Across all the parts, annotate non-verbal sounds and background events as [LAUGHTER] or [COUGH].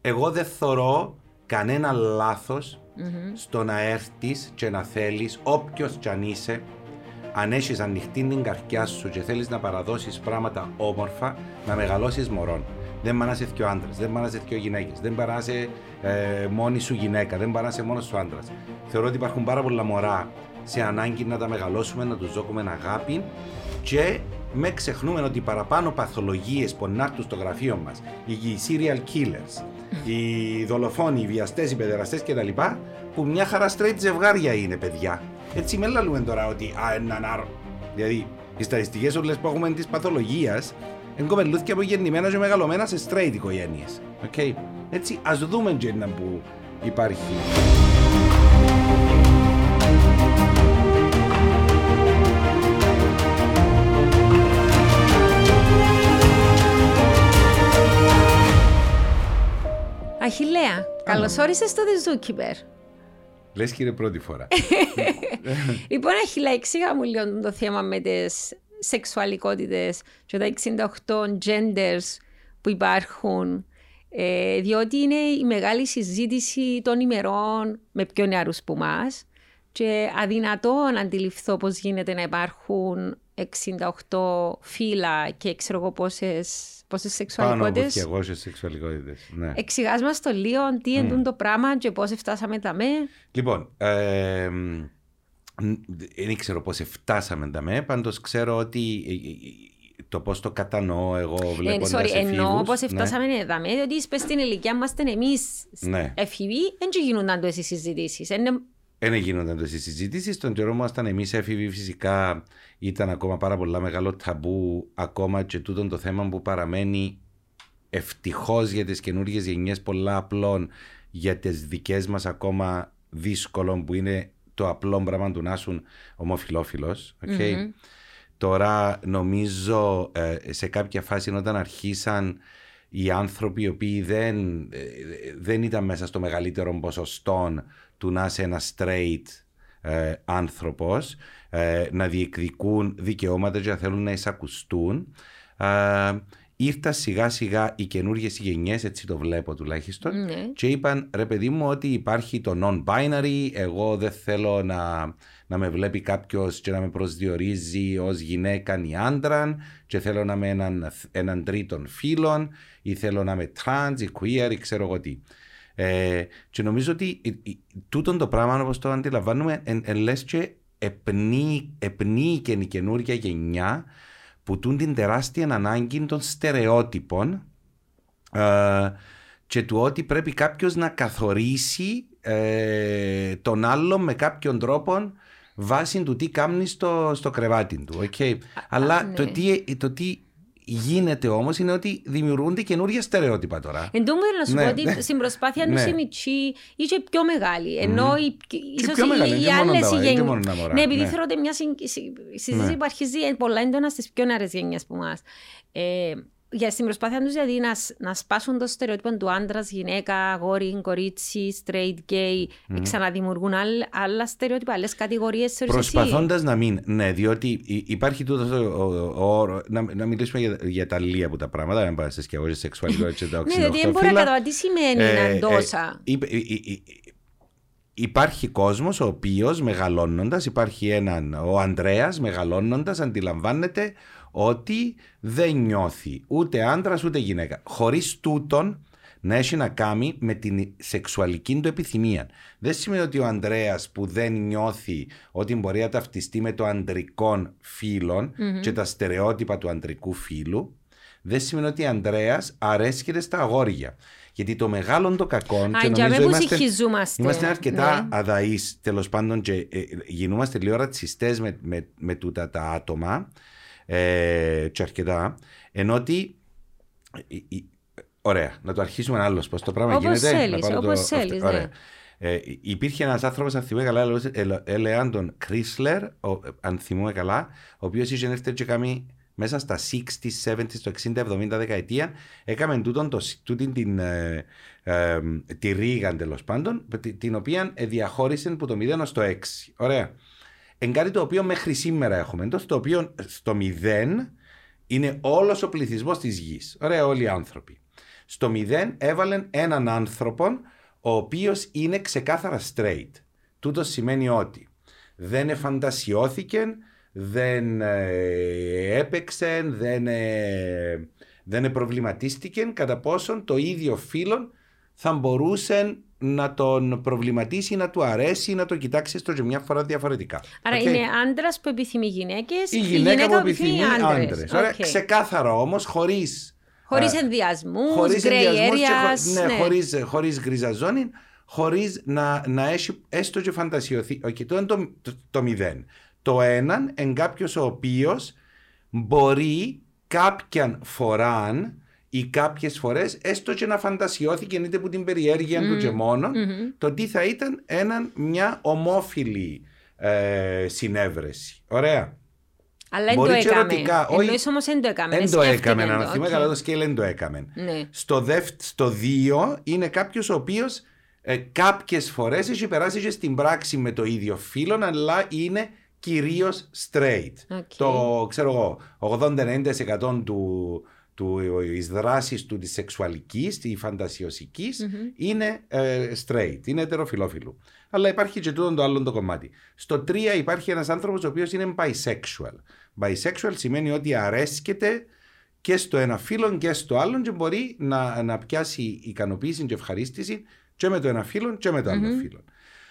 εγώ δεν θωρώ κανένα λάθος στο να έρθεις και να θέλεις, όποιος κι αν είσαι, αν έχεις ανοιχτή την καρδιά σου και θέλεις να παραδώσεις πράγματα όμορφα, να μεγαλώσεις μωρόν. Δεν μπορεί να είσαι δύο άντρες, δεν μπορεί να είσαι δύο γυναίκες, δεν μπορεί να είσαι ε, μόνη σου γυναίκα, δεν μπορεί να είσαι μόνος σου άντρας. Θεωρώ ότι υπάρχουν πάρα πολλά μωρά σε ανάγκη να τα μεγαλώσουμε, να τους δώσουμε αγάπη και με ξεχνούμε ότι παραπάνω παθολογίες που να στο γραφείο μας, οι serial killers, οι δολοφόνοι, οι βιαστές, οι παιδεραστές κτλ., που μια χαρά straight ζευγάρια είναι παιδιά. Έτσι με λαλούμε τώρα ότι α, έναν άρο. Δηλαδή, οι στατιστικές όλες που έχουμε της παθολογίας είναι κοπελούθια που γεννημένα και μεγαλωμένα σε straight οικογένειες. Okay. Έτσι, ας δούμε και που υπάρχει. Αχιλέα, καλώ όρισε στο The Zookeeper. Λες και είναι πρώτη φορά. [LAUGHS] λοιπόν, Αχιλέα, εξήγα μου λίγο το θέμα με τις σεξουαλικότητες και τα 68 genders που υπάρχουν. Ε, διότι είναι η μεγάλη συζήτηση των ημερών με πιο νεαρούς που μας. Και αδυνατό να αντιληφθώ πώς γίνεται να υπάρχουν 68 φύλλα και ξέρω εγώ πόσες πόσες σεξουαλικότητες. Πάνω από 200 σεξουαλικότητες, ναι. Εξηγάς μας το λίγο τι mm. είναι το πράγμα και πώς φτάσαμε τα με. Λοιπόν, ε, δεν ξέρω πώς φτάσαμε τα με, πάντως ξέρω ότι ε, ε, το πώς το κατανοώ εγώ βλέποντας. Ε, sorry, εννοώ πώς ναι. φτάσαμε ναι. εδώ, διότι είπες στην ηλικία είμαστε εμείς ναι. εφηβοί, δεν γίνονταν τόσε συζητήσεις. Δεν γίνονταν τόσε συζητήσει. Στον καιρό μας ήταν εμείς έφηβοι, φυσικά ήταν ακόμα πάρα πολλά μεγάλο ταμπού, ακόμα και τούτο το θέμα που παραμένει ευτυχώς για τις καινούργιες γενιές πολλά απλών, για τις δικές μας ακόμα δύσκολο που είναι το απλό πράγμα του να είσαι ομοφυλόφιλο. Okay? Τώρα νομίζω ε, σε κάποια φάση όταν αρχίσαν οι άνθρωποι οι οποίοι δεν, ε, δεν ήταν μέσα στο μεγαλύτερο ποσοστό του να είσαι ένας straight ε, άνθρωπος ε, να διεκδικούν δικαιώματα και να θέλουν να εισακουστούν ε, ήρθαν σιγά σιγά οι καινούργιες γενιές, έτσι το βλέπω τουλάχιστον, ναι. και είπαν ρε παιδί μου ότι υπάρχει το non-binary, εγώ δεν θέλω να, να με βλέπει κάποιος και να με προσδιορίζει ως γυναίκα ή άντρα, και θέλω να είμαι έναν, έναν τρίτον φίλων, ή θέλω να είμαι trans ή queer ή ξέρω εγώ τι. Ε, και νομίζω ότι τούτο το πράγμα όπως το αντιλαμβάνουμε εν, εν λες και επνεί, και η καινούργια γενιά που τούν την τεράστια ανάγκη των στερεότυπων ε, και του ότι πρέπει κάποιος να καθορίσει ε, τον άλλο με κάποιον τρόπο βάσει του τι κάνει στο, στο κρεβάτι του. Okay. Αλλά το, ναι. τι, το τι γίνεται όμως είναι ότι δημιουργούνται καινούργια στερεότυπα τώρα. Εν τω να σου ναι, πω ότι ναι. στην προσπάθεια ναι. είσαι μητσί είσαι πιο μεγάλη. Ενώ mm. ίσως οι άλλες γενιέ. Ναι, επειδή ναι. θεωρώ ότι μια συζήτηση ναι. που αρχίζει πολλά έντονα στις πιο νεαρές γενιές που μας. Ε, για στην προσπάθεια τους δηλαδή να, να σπάσουν το στερεότυπο του άντρας, γυναίκα, αγόρι, κορίτσι, straight, gay, mm. ξαναδημιουργούν άλλα, άλλα στερεότυπα, άλλες κατηγορίες. Προσπαθώντας να μην. Ναι, διότι υπάρχει τούτο όρο. Να, να μιλήσουμε για, για τα λίγα από τα πράγματα, να πάμε και εγώ σεξουαλικότητα. [LAUGHS] ναι, διότι δεν μπορώ να καταλάβω τι σημαίνει ε, να ντόσα. Ε, υπάρχει κόσμος ο οποίος μεγαλώνοντας, υπάρχει έναν, ο Ανδρέας μεγαλώνοντας αντιλαμβάνεται ότι δεν νιώθει ούτε άντρας ούτε γυναίκα. Χωρίς τούτον να έχει να κάνει με την σεξουαλική του επιθυμία. Δεν σημαίνει ότι ο Ανδρέας που δεν νιώθει ότι μπορεί να ταυτιστεί με το αντρικό και τα στερεότυπα του αντρικού φίλου, δεν σημαίνει ότι ο Ανδρέας αρέσκεται στα αγόρια. Γιατί το μεγάλο το κακό. και νομίζω είμαστε, είμαστε αρκετά ναι. αδαείς τέλος πάντων και ε, γινόμαστε λίγο ρατσιστές με, με, με τούτα τα άτομα ε, και αρκετά. Ενώ ότι. Ωραία, να το αρχίσουμε ένα άλλο πώ το πράγμα όπως γίνεται. Θέλεις, να όπως το, θέλεις, ναι. Ε, υπήρχε ένας άνθρωπος, αν θυμούμε καλά, έλεγαν τον Κρίσλερ, αν θυμούμε καλά, ο οποίος είχε έρθει και κάνει μέσα στα 60s, 70s, το 60, 70 δεκαετία, έκαμε τούτον, το, τούτην την, ε, ε, τη ρίγαν τέλος πάντων, την οποία διαχώρισε από το 0 στο 6. Ωραία. Εν κάτι το οποίο μέχρι σήμερα έχουμε. Το οποίο στο μηδέν είναι όλος ο πληθυσμός της γης. Ωραία, όλοι οι άνθρωποι. Στο μηδέν έβαλαν έναν άνθρωπο ο οποίος είναι ξεκάθαρα straight. Τούτος σημαίνει ότι δεν εφαντασιώθηκε, δεν ε, έπαιξε, δεν, ε, δεν προβληματίστηκε κατά πόσον το ίδιο φίλο θα μπορούσε να τον προβληματίσει, να του αρέσει, να το κοιτάξει στο και μια φορά διαφορετικά. Άρα Okay. είναι άντρας που επιθυμεί γυναίκες, Η γυναίκα, που επιθυμεί άντρες. Ωραία, ξεκάθαρα όμως, χωρίς. Χωρίς ενδιασμούς, χωρίς γκρέι ενδιασμούς και areas. χω- ναι, ναι. χωρίς, χωρίς γκρίζα ζώνη, χωρίς να, να έχει έστω και φαντασιωθεί. Okay, το είναι το, το, το μηδέν. Το έναν είναι κάποιος ο οποίος μπορεί κάποια φορά ή κάποιες φορές έστω και να φαντασιώθηκε είτε από την περιέργεια του και μόνο Μμμ. το τι θα ήταν έναν, μια ομόφιλη ε, συνέβρεση. Ωραία. Αλλά δεν Μπορεί το και έκαμε. ερωτικά, όχι- Εννοείς όμως δεν το έκαμε. Δεν το σκέφτηκε έκαμε, το, να θυμάμαι οκ. καλά το scale δεν το έκαμε. Ναι. Στο, δευ, στο 2 είναι κάποιος ο οποίος ε, κάποιες φορές έχει περάσει και στην πράξη με το ίδιο φύλο, αλλά είναι κυρίως straight. Οκ. Που το ξέρω εγώ, 80-90% του, του, της δράσης του της σεξουαλικής, της φαντασιωσικης είναι ε, straight, είναι ετεροφιλόφιλου. Αλλά υπάρχει και τούτο το άλλο το κομμάτι. Στο 3 υπάρχει ένας άνθρωπος ο οποίος είναι bisexual. Bisexual σημαίνει ότι αρέσκεται και στο ένα φύλλο και στο άλλο και μπορεί να, να πιάσει ικανοποίηση και ευχαρίστηση και με το ένα φύλλο και με το άλλο φύλλο.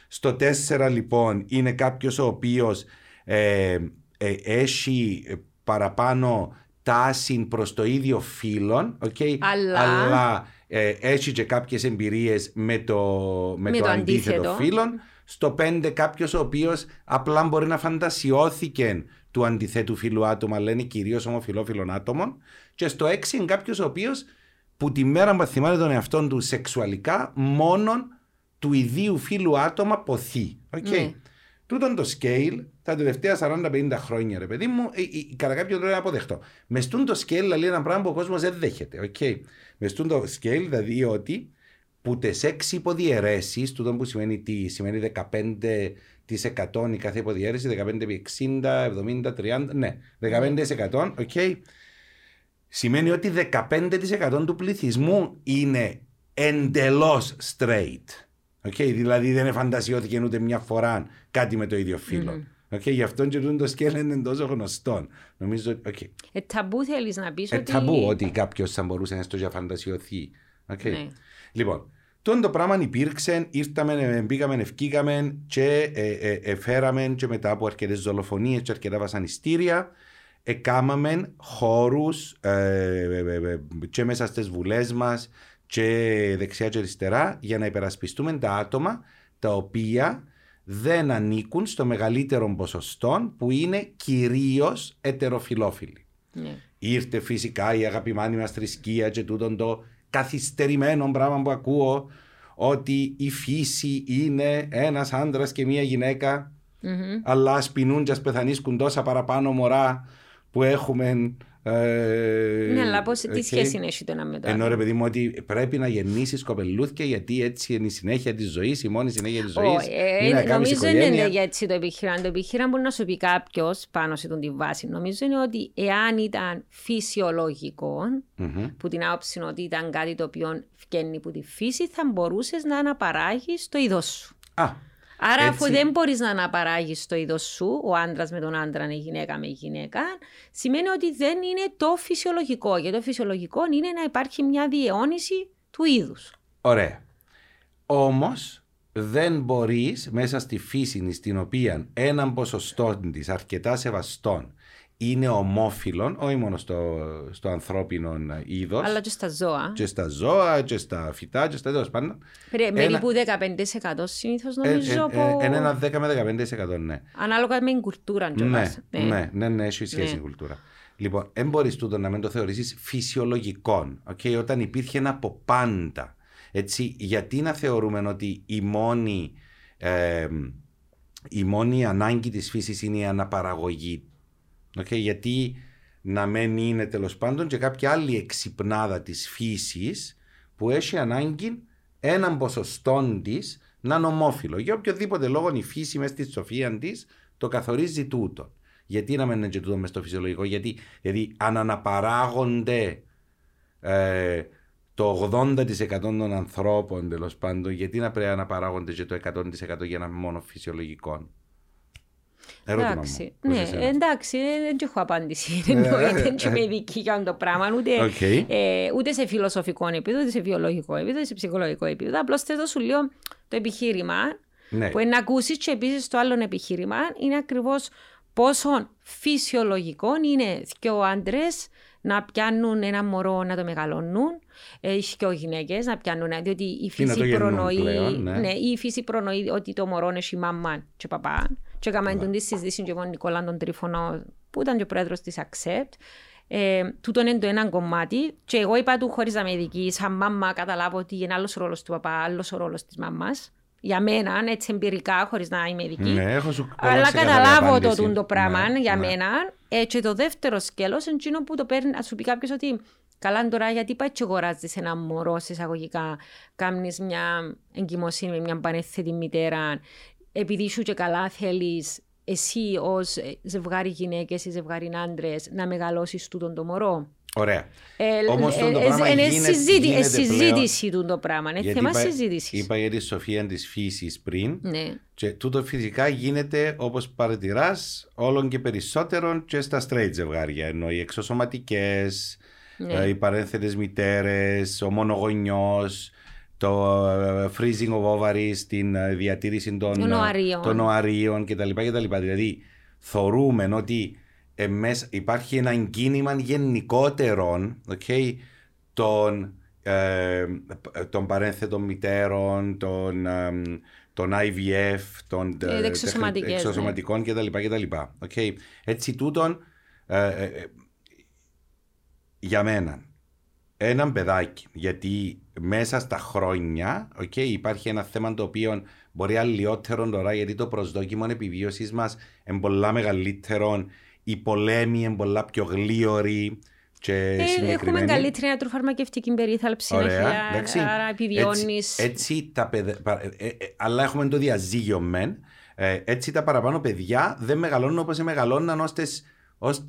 Στο 4 λοιπόν είναι κάποιος ο οποίος ε, ε, έχει παραπάνω τάση προς το ίδιο φύλλο okay, Αλλά- αλλά ε, έχει και κάποιες εμπειρίες με το, με Με το, το αντίθετο, αντίθετο. φύλλο. Στο 5 κάποιος ο οποίος απλά μπορεί να φαντασιώθηκε του αντιθέτου φύλου άτομα, αλλά είναι κυρίως ομοφυλόφιλων άτομων. Και στο 6 είναι κάποιος ο οποίος που τη μέρα που θυμάται τον εαυτό του σεξουαλικά μόνον του ιδίου φύλου άτομα ποθεί. Okay. Ναι. Τούτον το scale τα τελευταία 40-50 χρόνια, ρε παιδί μου, ε, ε, κατά κάποιο τρόπο είναι αποδεκτό. Μες στούν το scale λέει ένα πράγμα που ο κόσμος δεν δέχεται. Okay. Μες στούν το scale δηλαδή ότι που τι έξι υποδιαιρέσεις, τούτο που σημαίνει τι, σημαίνει 15% η κάθε υποδιαιρέση, 15 επί 60, 70, 30, ναι, 15%, οκ. Σημαίνει ότι 15% του πληθυσμού είναι εντελώς straight. Okay, δηλαδή δεν φαντασιώθηκε ούτε μια φορά κάτι με το ίδιο φύλο. Okay, γι' αυτό και τούτο το scale είναι τόσο γνωστό. Νομίζω okay. Ε, ταμπού θέλεις να πεις Ε, ότι... ταμπού ότι κάποιος θα μπορούσε να στο για φαντασιωθεί. Okay. Ναι. Λοιπόν, τούτο το πράγμα υπήρξε, ήρθαμε, ε, μπήκαμε, ευκήκαμε και ε, ε, ε, φέραμε και μετά από αρκετές δολοφονίες και αρκετά βασανιστήρια, εκάμαμε χώρους και μέσα στις βουλές μας και δεξιά και αριστερά για να υπερασπιστούμε τα άτομα τα οποία δεν ανήκουν στο μεγαλύτερο ποσοστό που είναι κυρίως ετεροφιλόφιλοι. Ναι. Ήρθε φυσικά η αγαπημένη μας θρησκεία και τούτον το καθυστερημένο πράγμα που ακούω ότι η φύση είναι ένας άντρας και μία γυναίκα Μμμ. αλλά ας πεινούν και ας πεθανίσκουν τόσα παραπάνω μωρά που έχουμε ε, Ναι, αλλά πώς, τι οκ. σχέση έχει το ένα με το Ενώ άλλο; ρε παιδί μου ότι πρέπει να γεννήσει κοπελλούθκια γιατί έτσι είναι η συνέχεια της ζωής, η μόνη συνέχεια της ζωής. Ω, ε, είναι να κάνεις νομίζω είναι οικογένεια. για έτσι το επιχείρημα. Το επιχείρημα μπορεί να σου πει κάποιος πάνω σε τον τη βάση. Νομίζω είναι ότι εάν ήταν φυσιολογικό, Μμμ. που την άποψη ότι ήταν κάτι το οποίο βγαίνει από τη φύση, θα μπορούσες να αναπαράγεις το είδος σου. Α, Άρα, αφού Έτσι. δεν μπορείς να αναπαράγεις το είδος σου, ο άντρας με τον άντρα, η γυναίκα με γυναίκα, σημαίνει ότι δεν είναι το φυσιολογικό. Γιατί το φυσιολογικό είναι να υπάρχει μια διαιώνιση του είδους. Ωραία. Όμως δεν μπορείς μέσα στη φύση στην οποία έναν ποσοστό της αρκετά σεβαστών είναι ομόφυλων, όχι μόνο στο, στο ανθρώπινο είδος, Αλλά και στα ζώα. και στα ζώα, και στα φυτά, και στα τέλο πάντων. Περί- Ένα- Περίπου 15% συνήθως Ε, νομίζω. ε, από... ε, είναι ένα 10 με 15% ναι. Ανάλογα με την κουλτούρα. Ναι, κιόλας. ναι, ναι, ναι, έχει σχέση Ναι. η κουλτούρα. Λοιπόν, δεν μπορείς τούτο να μην το θεωρήσεις φυσιολογικό. Okay, όταν υπήρχε ένα από πάντα. Έτσι, γιατί να θεωρούμε ότι η μόνη, ε, η μόνη ανάγκη της φύσης είναι η αναπαραγωγή. Okay, γιατί να μην είναι τέλος πάντων και κάποια άλλη εξυπνάδα της φύσης που έχει ανάγκη έναν ποσοστό της να είναι ομόφυλο. Για οποιοδήποτε λόγο η φύση μέσα στη σοφία της το καθορίζει τούτο. Γιατί να μην είναι και τούτο μες στο φυσιολογικό, γιατί, γιατί αν αναπαράγονται ε, το 80% των ανθρώπων τέλος πάντων, γιατί να πρέπει να παράγονται και το 100% για ένα μόνο φυσιολογικό. Ερώτημα εντάξει, μου. Ναι, εντάξει, δεν έχω απάντηση. [LAUGHS] Δεν είμαι ειδική για το πράγμα, ούτε, okay. ε, ούτε σε φιλοσοφικό επίπεδο, ούτε σε βιολογικό επίπεδο, ούτε σε ψυχολογικό επίπεδο. Απλώς θέλω σου λέω το επιχείρημα ναι. που είναι να ακούσεις και επίσης το άλλο επιχείρημα είναι ακριβώς πόσο φυσιολογικό είναι και ο άντρες να πιάνουν ένα μωρό να το μεγαλώνουν, ε, και οι γυναίκες να πιάνουν, διότι η φύση, προνοεί, πλέον, ναι. Ναι, η φύση προνοεί ότι το μωρό είναι η μαμά και παπά. Και έκαμε yeah. τη συζήτησης και εγώ Νικόλα τον Τρίφωνο, που ήταν και ο πρόεδρος της Accept. Ε, τούτο είναι το ένα κομμάτι. Και εγώ είπα του, χωρίς να με ειδική, σαν μάμα, καταλάβω ότι είναι άλλος ρόλος του παπά, άλλος ο ρόλος της μαμά. Για μένα, έτσι εμπειρικά, χωρίς να είμαι ειδική. Ναι, έχω σου Αλλά καταλάβω το, το, το πράγμα ναι, για ναι. μένα. Ε, και το δεύτερο σκέλος, είναι που το παίρνει, ας σου πει κάποιος ότι Καλά τώρα γιατί πάει και αγοράζεις ένα μωρό σε εισαγωγικά, κάνεις μια εγκυμοσύνη με μια πανέθετη μητέρα επειδή σου και καλά θέλεις εσύ ως ζευγάρι γυναίκες ή ζευγάρι άντρες να μεγαλώσεις τούτον το μωρό. Ωραία. Ε, Όμως ε, το πράγμα ε, γίνεται, γίνεται συζήτηση του το πράγμα. Είναι θέμα συζήτησης. Είπα για τη σοφία της φύσης πριν. Ναι. Και τούτο φυσικά γίνεται όπως παρατηράς όλων και περισσότερων και στα straight ζευγάρια. Ενώ οι εξωσωματικές, ναι. οι παρένθετες μητέρες, ο μονογονιός, το ε, freezing of ovaries, την ε, διατήρηση των, οαρίων, των οαρίων κτλ. Δηλαδή, θεωρούμε ότι εμές υπάρχει ένα κίνημα γενικότερων okay, των, ε, των παρένθετων μητέρων, των, ε, των IVF, των ε, εξωσωματικών ναι. κτλ. Okay. Έτσι τούτον, ε, για μένα, έναν παιδάκι, γιατί μέσα στα χρόνια okay, υπάρχει ένα θέμα το οποίο μπορεί αλλιότερο τώρα γιατί το προσδόκιμο επιβίωσης μας είναι πολλά μεγαλύτερο, οι πολέμοι είναι πολλά πιο γλίωροι. Και ε, έχουμε καλύτερη ιατροφαρμακευτική περίθαλψη, Ωραία, άρα επιβιώνεις. Έτσι, έτσι, τα παιδε... ε, ε, αλλά έχουμε το διαζύγιο μεν. Ε, έτσι τα παραπάνω παιδιά δεν μεγαλώνουν όπως μεγαλώναν ως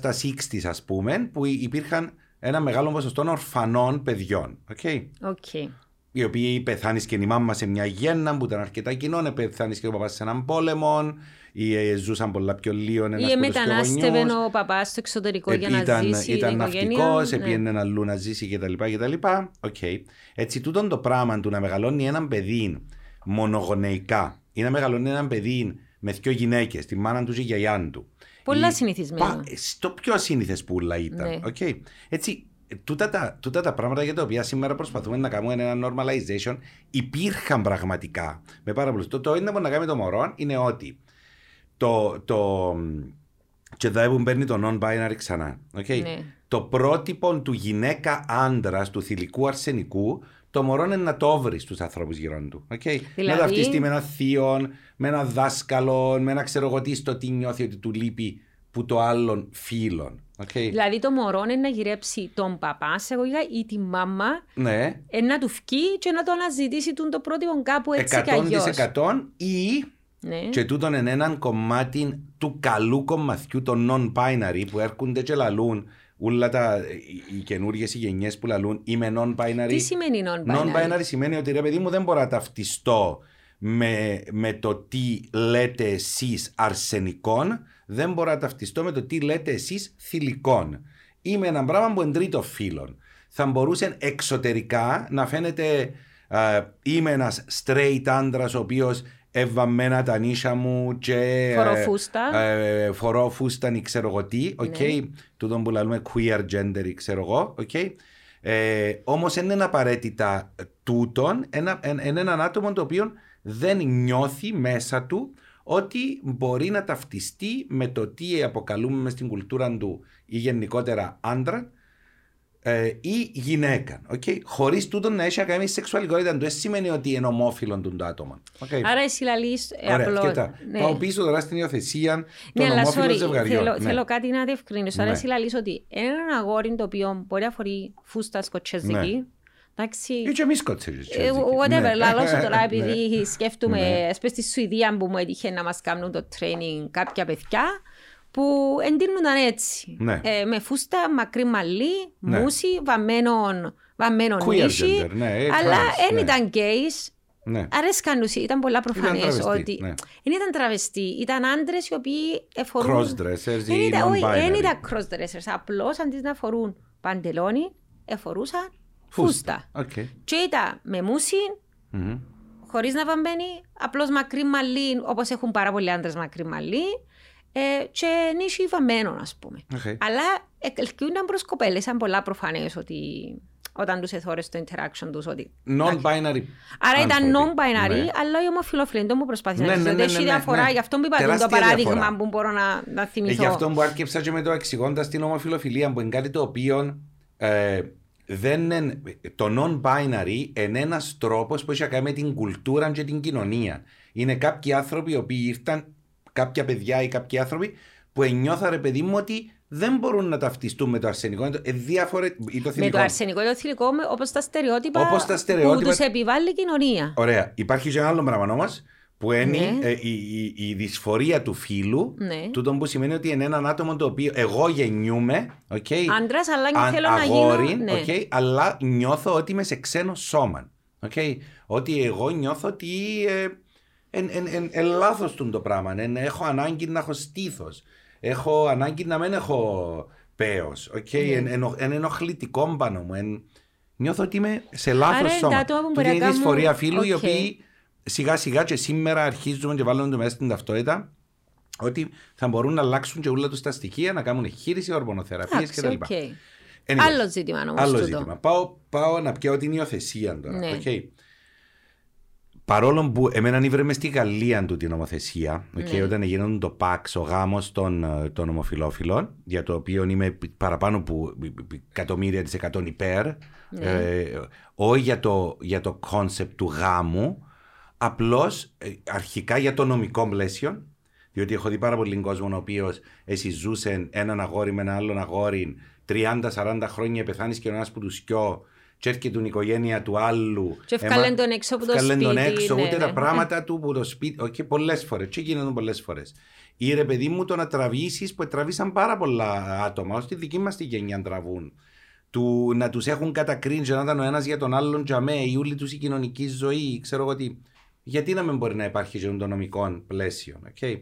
τα 60 ας πούμε, που υπήρχαν ένα μεγάλο ποσοστό ορφανών παιδιών. Okay. Okay. Οι οποίοι πεθάνει και η μάμα σε μια γέννα που ήταν αρκετά κοινό, πεθάνεις και ο παπάς σε έναν πόλεμο, ή ε, ζούσαν πολλά πιο λίγο ένας Ή μετανάστευε ο παπάς στο εξωτερικό για να ζήσει. Ήταν ναυτικός, ναι. έπαιρνε αλλού να ζήσει κτλ. κτλ. Okay. Έτσι, τούτο το πράγμα του να μεγαλώνει έναν παιδί μονογονεϊκά ή να μεγαλώνει έναν παιδί με δύο γυναίκες, τη μάνα τους ή γιαγιά του, Πολλά η... συνηθισμένο. Στο πιο ασύνηθες πουλα ήταν. Ναι. Okay. Έτσι, τούτα τα, τούτα τα πράγματα για τα οποία σήμερα προσπαθούμε να κάνουμε ένα normalization υπήρχαν πραγματικά. Με πάρα πολλούς. Το, το είναι που να κάνει το μωρό είναι ότι το, το, και εδώ που παίρνει το non-binary ξανά. Okay. Ναι. Το πρότυπο του γυναίκα άντρας του θηλυκού αρσενικού το μωρό είναι να το βρει στους ανθρώπους γύρω του. Okay. Δηλαδή... Να ταυτιστεί με ένα θείο, με ένα δάσκαλο, με ένα ξέρω εγώ τι στο τι νιώθει ότι του λείπει που το άλλον φίλον. Okay. Δηλαδή το μωρό είναι να γυρέψει τον παπά σε εγωγικά ή τη μάμα ναι. να του φκεί και να το αναζητήσει τον το πρότυπο κάπου έτσι κι αλλιώς. 100% ή ναι. και τούτον είναι ένα κομμάτι του καλού κομματιού των non-binary που έρχονται και λαλούν όλα τα, οι καινούργιες γενιές που λαλούν είμαι non-binary. Τι σημαίνει non-binary? Non-binary σημαίνει ότι ρε παιδί μου δεν μπορώ να ταυτιστώ με, με το τι λέτε εσείς αρσενικών, δεν μπορώ να ταυτιστώ με το τι λέτε εσείς θηλυκών. Είμαι ένα πράγμα που τρίτο φίλων. Θα μπορούσε εξωτερικά να φαίνεται uh, είμαι ένας straight άντρας ο οποίος εβαμμένα τα νύσια μου και φοροφούστα, ε, ε, φοροφούστα ξέρω εγώ τι, okay, ναι. τούτο που λέμε queer gender ξέρω εγώ, okay. Ε, όμως δεν είναι απαραίτητα τούτον, είναι έναν άτομο το οποίο δεν νιώθει μέσα του ότι μπορεί να ταυτιστεί με το τι αποκαλούμε στην κουλτούρα του ή γενικότερα άντρα ε, ή γυναίκα. Okay? Χωρίς τούτο να έχει κάνει σεξουαλικότητα, δεν σημαίνει ότι είναι ομόφυλο του το άτομο. Okay. Άρα εσύ λαλείς. Ε, Ωραία, απλό, ναι. Πάω πίσω τώρα στην υιοθεσία των ναι, ομόφυλων ζευγαριών. Θέλω, ναι. θέλω κάτι να διευκρινίσω. Ναι. Άρα εσύ λαλείς ότι ένα αγόρι το οποίο μπορεί να φορεί φούστα σκοτσέζικη. Ναι. Εντάξει. Ή και εμείς σκοτσέζικη. Ε, whatever, λαλώ σου τώρα ναι. επειδή σκέφτομαι, ας στη Σουηδία που μου έτυχε να μας κάνουν το training κάποια παιδιά που εντύνονταν έτσι. Ναι. Ε, με φούστα, μακρύ μαλλί, ναι. μουσι, βαμμένο βαμμένο Queer νύχι, gender, ναι, ε, αλλά trans, δεν ναι. ήταν gays. Ναι. Αρέσκαν τους, ήταν πολλά προφανές τραβεστή, ότι ναι. δεν ήταν τραβεστή, ήταν άντρες οι οποίοι εφορούν... Crossdressers Δεν ή ήταν, όχι, δεν non-binary. ήταν crossdressers, απλώς αντί να φορούν παντελόνι, εφορούσαν Φούστα. φούστα. Οκ. Και ήταν με μούσι, Μμμ. χωρίς να βαμβαίνει, απλώς μακρύ μαλλί, όπως έχουν πάρα πολλοί άντρες μακρύ μαλλί, ε, και νύχι βαμμένο, ας πούμε. Οκ. Αλλά ελκύονταν προς κοπέλες, ήταν πολλά προφανές ότι όταν τους εθώρες το interaction τους ότι... Non-binary. Άρα ήταν άνθρωποι. non-binary, Ναι. αλλά οι ομοφιλόφιλοι δεν μου προσπάθησαν Ναι, να ναι, ναι, ναι, Έχει ναι, ναι, διαφορά, ναι. γι' αυτό που είπα το Τεράστια παράδειγμα διαφορά. που μπορώ να, να Ε, θυμηθώ. γι' αυτό που άρκεψα και με το εξηγώντας την ομοφιλοφιλία, που είναι κάτι το οποίο ε, δεν είναι, το non-binary είναι ένας τρόπος που έχει να κάνει με την κουλτούρα και την κοινωνία. Είναι κάποιοι άνθρωποι οι οποίοι ήρθαν, κάποια παιδιά ή κάποιοι άνθρωποι που νιώθα ρε παιδί μου ότι δεν μπορούν να ταυτιστούν με το αρσενικό είναι το- ε, διάφορε, ή το Με θηλυκό. το αρσενικό και το θηλυκό, όπως τα στερεότυπα, Όπως τα στερεότυπα- που τους επιβάλλει η κοινωνία. Ωραία. Υπάρχει και ένα άλλο πράγμα όμως που είναι Ναι. ε, η, η, η δυσφορία του φίλου. Ναι. Τούτο που σημαίνει ότι είναι έναν άτομο το οποίο εγώ γεννιούμαι. Okay, Άντρας, αλλά και αν- θέλω να αγόρι, γίνω... Ναι. okay, αλλά νιώθω ότι είμαι σε ξένο σώμα. Okay. Ότι εγώ νιώθω ότι ε, εν, εν, εν, εν λάθος του το πράγμα. Εν, έχω ανάγκη να έχω στήθος. Έχω ανάγκη να μην έχω πέος. Okay. Ναι. Εν, εν, εν ενοχλητικό πάνω μου. Εν, νιώθω ότι είμαι σε Άρα λάθος είναι σώμα. τα άτομα που Τούτη μπορεί να είναι η δυσφορία κάνουν- φύλου οι Οκ. οποίοι σιγά σιγά και σήμερα αρχίζουμε και βάλουμε το μέσα στην ταυτότητα ότι θα μπορούν να αλλάξουν και όλα τους τα στοιχεία, να κάνουν εγχείριση, ορμονοθεραπείες Εντάξει, κτλ. οκ. Anyways, Άλλο ζήτημα όμως Άλλο τούτο. ζήτημα. Πάω, πάω να πιάσω την υιοθεσία τώρα. Ναι. οκ. Παρόλο που εμένα ήβρε με στη Γαλλία του την νομοθεσία, οκ, Ναι. όταν γίνονταν το PACS, ο γάμος των, ε, των ομοφυλόφιλων, για το οποίο είμαι παραπάνω από εκατομμύρια της εκατόν υπέρ, Ναι. ε, όχι για το, για το concept του γάμου, απλώς αρχικά για το νομικό πλαίσιο, διότι έχω δει πάρα πολύ κόσμο ο οποίος εσυζούσε έναν αγόρι με ένα άλλον αγόρι 30-40 χρόνια, πεθάνεις και ο ένας που τους δκυο, και έρχεται η οικογένεια του άλλου. Και ευκάλεν τον έξω από το Εφκάλλεν τον σπίτι, έξω, ναι, ούτε ναι. τα πράγματα του που το σπίτι. Όχι, πολλές φορές. Και γίνονται πολλές φορές. Ή ρε παιδί μου το να τραβήσεις που τραβήσαν πάρα πολλά άτομα, ως τη δική μας τη γενιά τραβούν. Του, να τους έχουν κατακρίνει και να ήταν ο ένας για τον άλλον τζαμέ, η όλη τους η κοινωνική ζωή, ξέρω εγώ τι. Γιατί να μην μπορεί να υπάρχει και το νομικό πλαίσιο. Okay.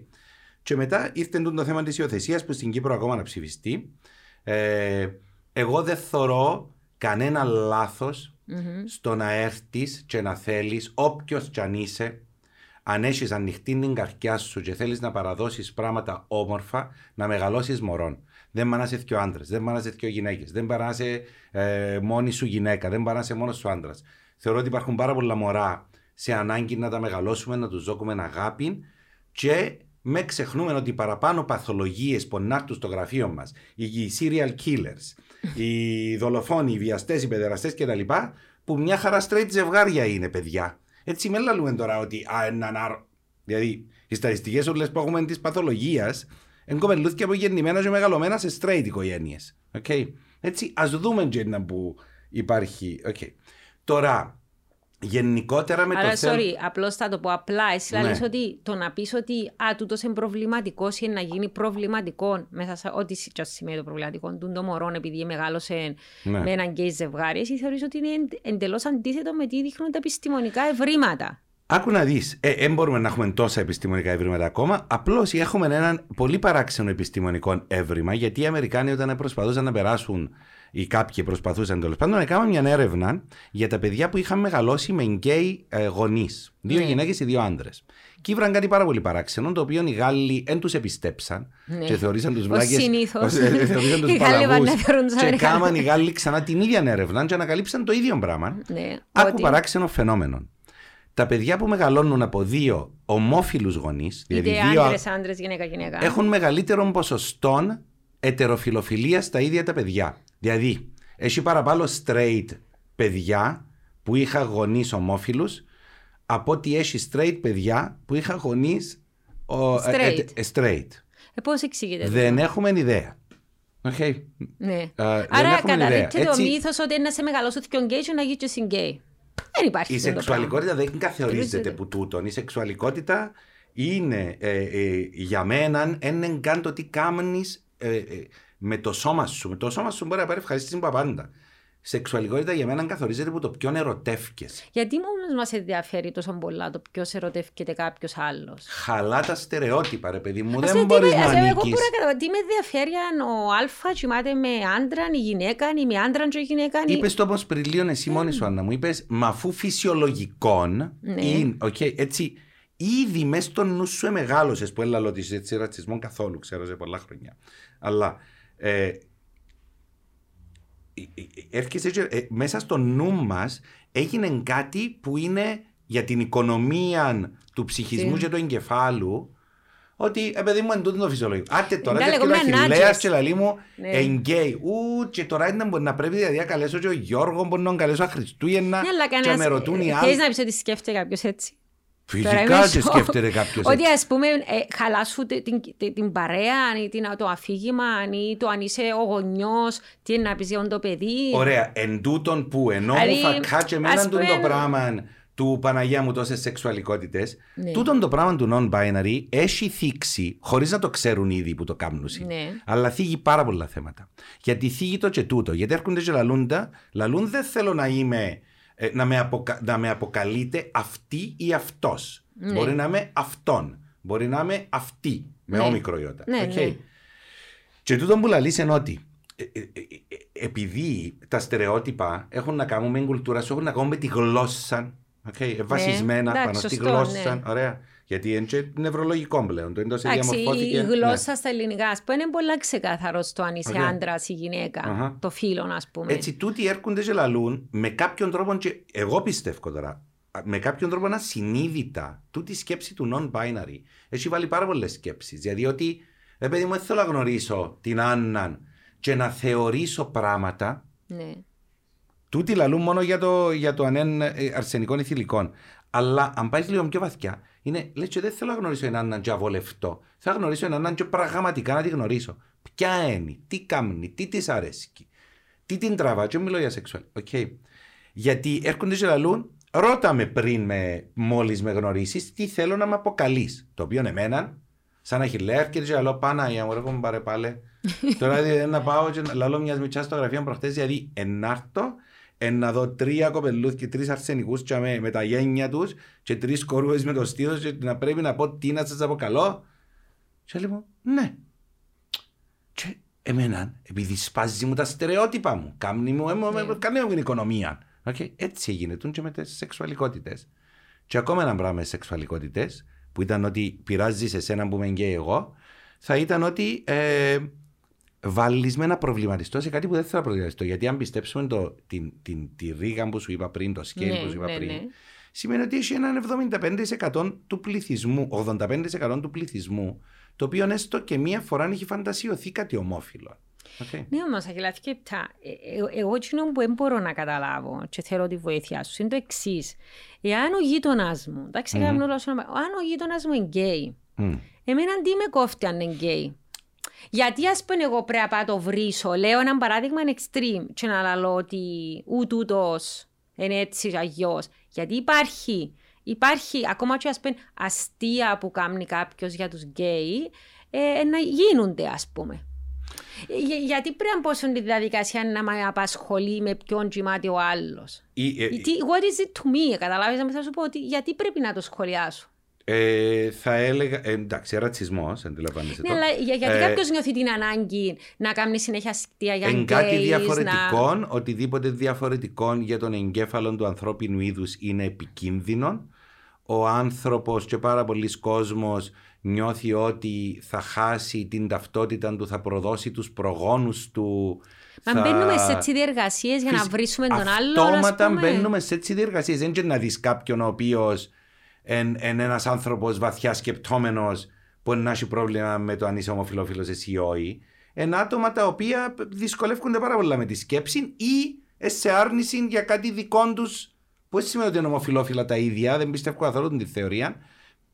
Και μετά ήρθε τούτο το θέμα της υιοθεσίας που στην Κύπρο ακόμα να ψηφιστεί. Ε, εγώ δεν θωρώ κανένα λάθος Μμμ. στο να έρθεις και να θέλεις, όποιος κι αν είσαι, αν έχεις ανοιχτή την καρδιά σου και θέλεις να παραδώσεις πράγματα όμορφα, να μεγαλώσεις μωρών. Δεν πάνε να είσαι δύο άντρες, δεν πάνε να είσαι δύο γυναίκες, δεν πάνε να είσαι ε, μόνη σου γυναίκα, δεν πάνε να είσαι μόνος σου άντρας. Θεωρώ ότι υπάρχουν πάρα πολλά μωρά σε ανάγκη να τα μεγαλώσουμε, να τους δώσουμε αγάπη και με ξεχνούμε ότι παραπάνω παθολογίες που να έρθουν στο γραφείο μας, οι serial killers, οι δολοφόνοι, οι βιαστές, οι παιδεραστές κτλ., που μια χαρά straight ζευγάρια είναι παιδιά. Έτσι με λαλούμε τώρα ότι α, έναν άρο. Δηλαδή, οι στατιστικές όλες που έχουμε της παθολογίας είναι κοπελούθια που γεννημένα και μεγαλωμένα σε straight οικογένειες. Okay. Έτσι, ας δούμε και να που υπάρχει. Okay. Τώρα, γενικότερα με Άρα, το θέμα. sorry, απλώς θα το πω απλά. Εσύ Ναι. λες ότι το να πεις ότι α, τούτος είναι προβληματικός ή να γίνει προβληματικός μέσα σε ό,τι σ- και ας σημαίνει το προβληματικό του το μωρό επειδή μεγάλωσε Ναι. με έναν γκέι ζευγάρι, εσύ θεωρείς ότι είναι εντελώς αντίθετο με τι δείχνουν τα επιστημονικά ευρήματα; Άκου να δεις, ε, δεν μπορούμε να έχουμε τόσα επιστημονικά ευρήματα ακόμα. Απλώς έχουμε έναν πολύ παράξενο επιστημονικό έβριμα, γιατί οι Αμερικάνοι όταν προσπαθούσαν να περάσουν, ή κάποιοι προσπαθούσαν τέλος πάντων, να κάνουν μια έρευνα για τα παιδιά που είχαν μεγαλώσει με γκέι ε, γονείς. Δύο Ναι. γυναίκες ή δύο άντρες. Και ήβραν κάτι πάρα πολύ παράξενο, το οποίο οι Γάλλοι δεν τους επιστέψαν Ναι. και θεωρήσαν τους Ως βλάκε. συνήθως. [LAUGHS] Θεωρήσαν τους Οι Γάλλοι παλαβούς. πάνε να θεωρούν τους Και Αμερικάνους. κάμαν οι Γάλλοι ξανά την ίδια έρευνα και ανακαλύψαν το ίδιο πράγμα. Ναι, Άκου ότι παράξενο φαινόμενο. Τα παιδιά που μεγαλώνουν από δύο ομόφυλους γονείς, δηλαδή είτε δύο, άντρες, άντρες, γυναίκα, γυναίκα. έχουν μεγαλύτερο ποσοστό ετεροφιλοφιλίας στα ίδια τα παιδιά. Δηλαδή, έχει παραπάνω straight παιδιά που είχαν γονείς ομόφυλους από ότι έχει straight παιδιά που είχαν γονείς ο, ε, Straight. ε, ε, straight. Ε, πώς εξηγείται Δεν τούτο; έχουμε ιδέα. Okay. Ναι. Ε, δεν Άρα έχουμε ιδέα. καταδείχεται το Έτσι- μύθος ότι να σε μεγαλώσει και γκέι και να γίνεις και γκέι. Δεν υπάρχει Η αυτό το σεξουαλικότητα δεν καθορίζεται Καθορίζεται. που τούτον. Η σεξουαλικότητα είναι ε, ε, για μένα είναι καν το τι κάνει ε, ε, με το σώμα σου. Με το σώμα σου μπορεί να πάρει ευχαρίστηση από πάντα. σεξουαλικότητα για μένα καθορίζεται από το ποιον ερωτεύκεσαι. Γιατί μόνος μας ενδιαφέρει τόσο πολλά το ποιος ερωτεύκεται κάποιος άλλος; Χαλά τα στερεότυπα, ρε παιδί μου. δεν μπορείς να ανήκει. Εγώ μπορώ να τι με ενδιαφέρει αν ο Α κοιμάται με άντρα, η γυναίκα, ή με άντρα, η γυναίκα. Είπες το όμω πριν λίγο εσύ μόνη σου, Άννα μου. Είπες, μα αφού φυσιολογικών. Ναι. Είναι, okay, έτσι, ήδη μέσα στο νου σου εμεγάλωσες που έλα ότι είσαι ρατσισμό καθόλου, ξέρω σε πολλά χρόνια. Αλλά ε, έρχεσαι και, ε, μέσα στο νου μας έγινε κάτι που είναι για την οικονομία του ψυχισμού και του εγκεφάλου ότι επειδή μου εντούτο το φυσιολογικό. Άτε τώρα δεν θέλω να χιλέας και λαλί μου εγκαίει. Ου και τώρα είναι να πρέπει δηλαδή να καλέσω και ο Γιώργο, μπορεί να καλέσω Χριστούγεννα και με ρωτούν οι άλλοι. Θέλεις να πεις ότι σκέφτεται κάποιος έτσι. Φυσικά και σκέφτεται κάποιος. Ότι ας πούμε ε, χαλάσου την, την, την, παρέα ή την, το αφήγημα ή το αν είσαι ο γονιός, τι είναι να πει για το παιδί. Ωραία. Εν τούτον που ενώ μου θα κάτσε εμένα το πράγμα του Παναγία μου τόσες σεξουαλικότητες, ναι. τούτον το πράγμα του non-binary έχει θίξει, χωρίς να το ξέρουν ήδη που το κάνουν. Ναι. Αλλά θίγει πάρα πολλά θέματα. Γιατί θίγει το και τούτο. Γιατί έρχονται και λαλούντα, λαλούν δεν θέλω να είμαι ε, να, με αποκα... να με αποκαλείτε αυτή ή αυτός. Ναι. Μπορεί να είμαι αυτόν. Μπορεί να είμαι αυτή. Με ναι. όμικρο ιότα. Ναι, okay. ναι. Και τούτο που λαλείς είναι ότι ε, ε, επειδή τα στερεότυπα έχουν να κάνουν με την κουλτούρα σου, έχουν να κάνουν με τη γλώσσα. Okay, βασισμένα ναι, πάνω στη γλώσσα. Ναι. Ωραία. Γιατί είναι νευρολογικό πλέον. Το εντός διαμορφώθηκε. Η γλώσσα ναι. στα ελληνικά, ας πούμε, είναι πολύ ξεκάθαρο το αν είσαι okay. άντρας ή γυναίκα. Uh-huh. Το φίλο, ας πούμε. Έτσι, τούτοι έρχονται και λαλούν με κάποιον τρόπο. Και εγώ πιστεύω τώρα, με κάποιον τρόπο ασυνείδητα, τούτη σκέψη του non-binary έχει βάλει πάρα πολλές σκέψεις. Δηλαδή ότι, επειδή μου, δεν θέλω να γνωρίσω την Άννα και να θεωρήσω πράγματα. Ναι. Τούτοι λαλούν μόνο για το, για το ανέν ε, αρσενικών ηθηλικών. Αλλά αν πάει λίγο πιο βαθιά, είναι λες και δεν θέλω να γνωρίσω έναν και αβολευτό. Θα γνωρίσω έναν και πραγματικά να τη γνωρίσω. Ποια είναι, τι κάνει, τι της αρέσει, τι την τραβά. Και μιλώ για σεξουαλ. Okay. Γιατί έρχονται και λαλούν, ρώτα με πριν με, μόλις με γνωρίσεις, τι θέλω να με αποκαλείς. Το οποίο εμένα, σαν να έχει λέει, έρχεται και λαλώ πάνω, για μου έρχομαι πάρε πάλι. [LAUGHS] Τώρα δηλαδή, να πάω και να λαλώ μιας μητσά στο γραφείο προχτές, δηλαδή ενάρτω να δω τρία κοπελούθ και τρεις αρσενικούς με, με τα γένια τους και τρεις κόρουε με το στήθος και να πρέπει να πω τι να σας αποκαλώ. Και λέω, ναι. Και εμένα, επειδή σπάζει μου τα στερεότυπα μου, κάνει μου, yeah. κάνει μου την οικονομία. Okay. Έτσι έγινε και με τις σεξουαλικότητες. Και ακόμα ένα πράγμα με σεξουαλικότητες, που ήταν ότι πειράζει εσένα που είμαι και εγώ, θα ήταν ότι ε, βάλει με να προβληματιστώ σε κάτι που δεν θέλω να προβληματιστώ. Γιατί αν πιστέψουμε το, την, την, τη ρίγα που σου είπα πριν, το σκέλ ναι, που σου είπα ναι, πριν, ναι. σημαίνει ότι έχει έναν 75% του πληθυσμού, 85% του πληθυσμού, το οποίο έστω και μία φορά έχει φαντασιωθεί κάτι ομόφυλο. Okay. Ναι, όμως, Αγγελά, και ε, ε, εγώ εκείνο που δεν μπορώ να καταλάβω και θέλω τη βοήθειά σου είναι το εξής. Εάν ο γείτονα μου, εντάξει, mm. αν ο γείτονα μου είναι γκέι, mm. εμένα τι με κόφτει αν είναι γκέι. Γιατί ας πούμε εγώ πρέπει να το βρίσω, λέω ένα παράδειγμα extreme και να λέω ότι ούτε ούτος είναι έτσι τζι εγιώ. Γιατί υπάρχει, υπάρχει ακόμα και ας πούμε αστεία που κάνει κάποιος για τους γκέι ε, να γίνονται ας πούμε. Για, γιατί πρέπει να πω στην διαδικασία να με απασχολεί με ποιον κοιμάται ο άλλος. Ε, what is it to me, καταλάβεις, θα σου πω ότι γιατί πρέπει να το σχολιάσω. Ε, θα έλεγα. Ε, εντάξει, ρατσισμός, αντιλαμβάνεσαι. Ναι, αλλά για, γιατί ε, κάποιος νιώθει την ανάγκη να κάνει συνέχεια αστεία για Εν κάτι διαφορετικό, να... οτιδήποτε διαφορετικό για τον εγκέφαλο του ανθρώπινου είδους είναι επικίνδυνο. Ο άνθρωπος και πάρα πολλοί κόσμος νιώθει ότι θα χάσει την ταυτότητα του, θα προδώσει τους προγόνους του. Μα θα... μπαίνουμε σε έτσι διεργασίες για να βρίσουμε τον άλλο. Αυτόματα μπαίνουμε σε έτσι διεργασίες. Δεν είναι να δεις κάποιον ο οποίος εν, εν ένας άνθρωπος βαθιά σκεπτόμενος που να έχει πρόβλημα με το αν είσαι ομοφυλόφιλο εσύ ή όχι. Εν άτομα τα οποία δυσκολεύονται πάρα πολλά με τη σκέψη ή σε άρνηση για κάτι δικό τους. Που δεν σημαίνει ότι είναι ομοφυλόφιλα τα ίδια, δεν πιστεύω καθόλου την θεωρία.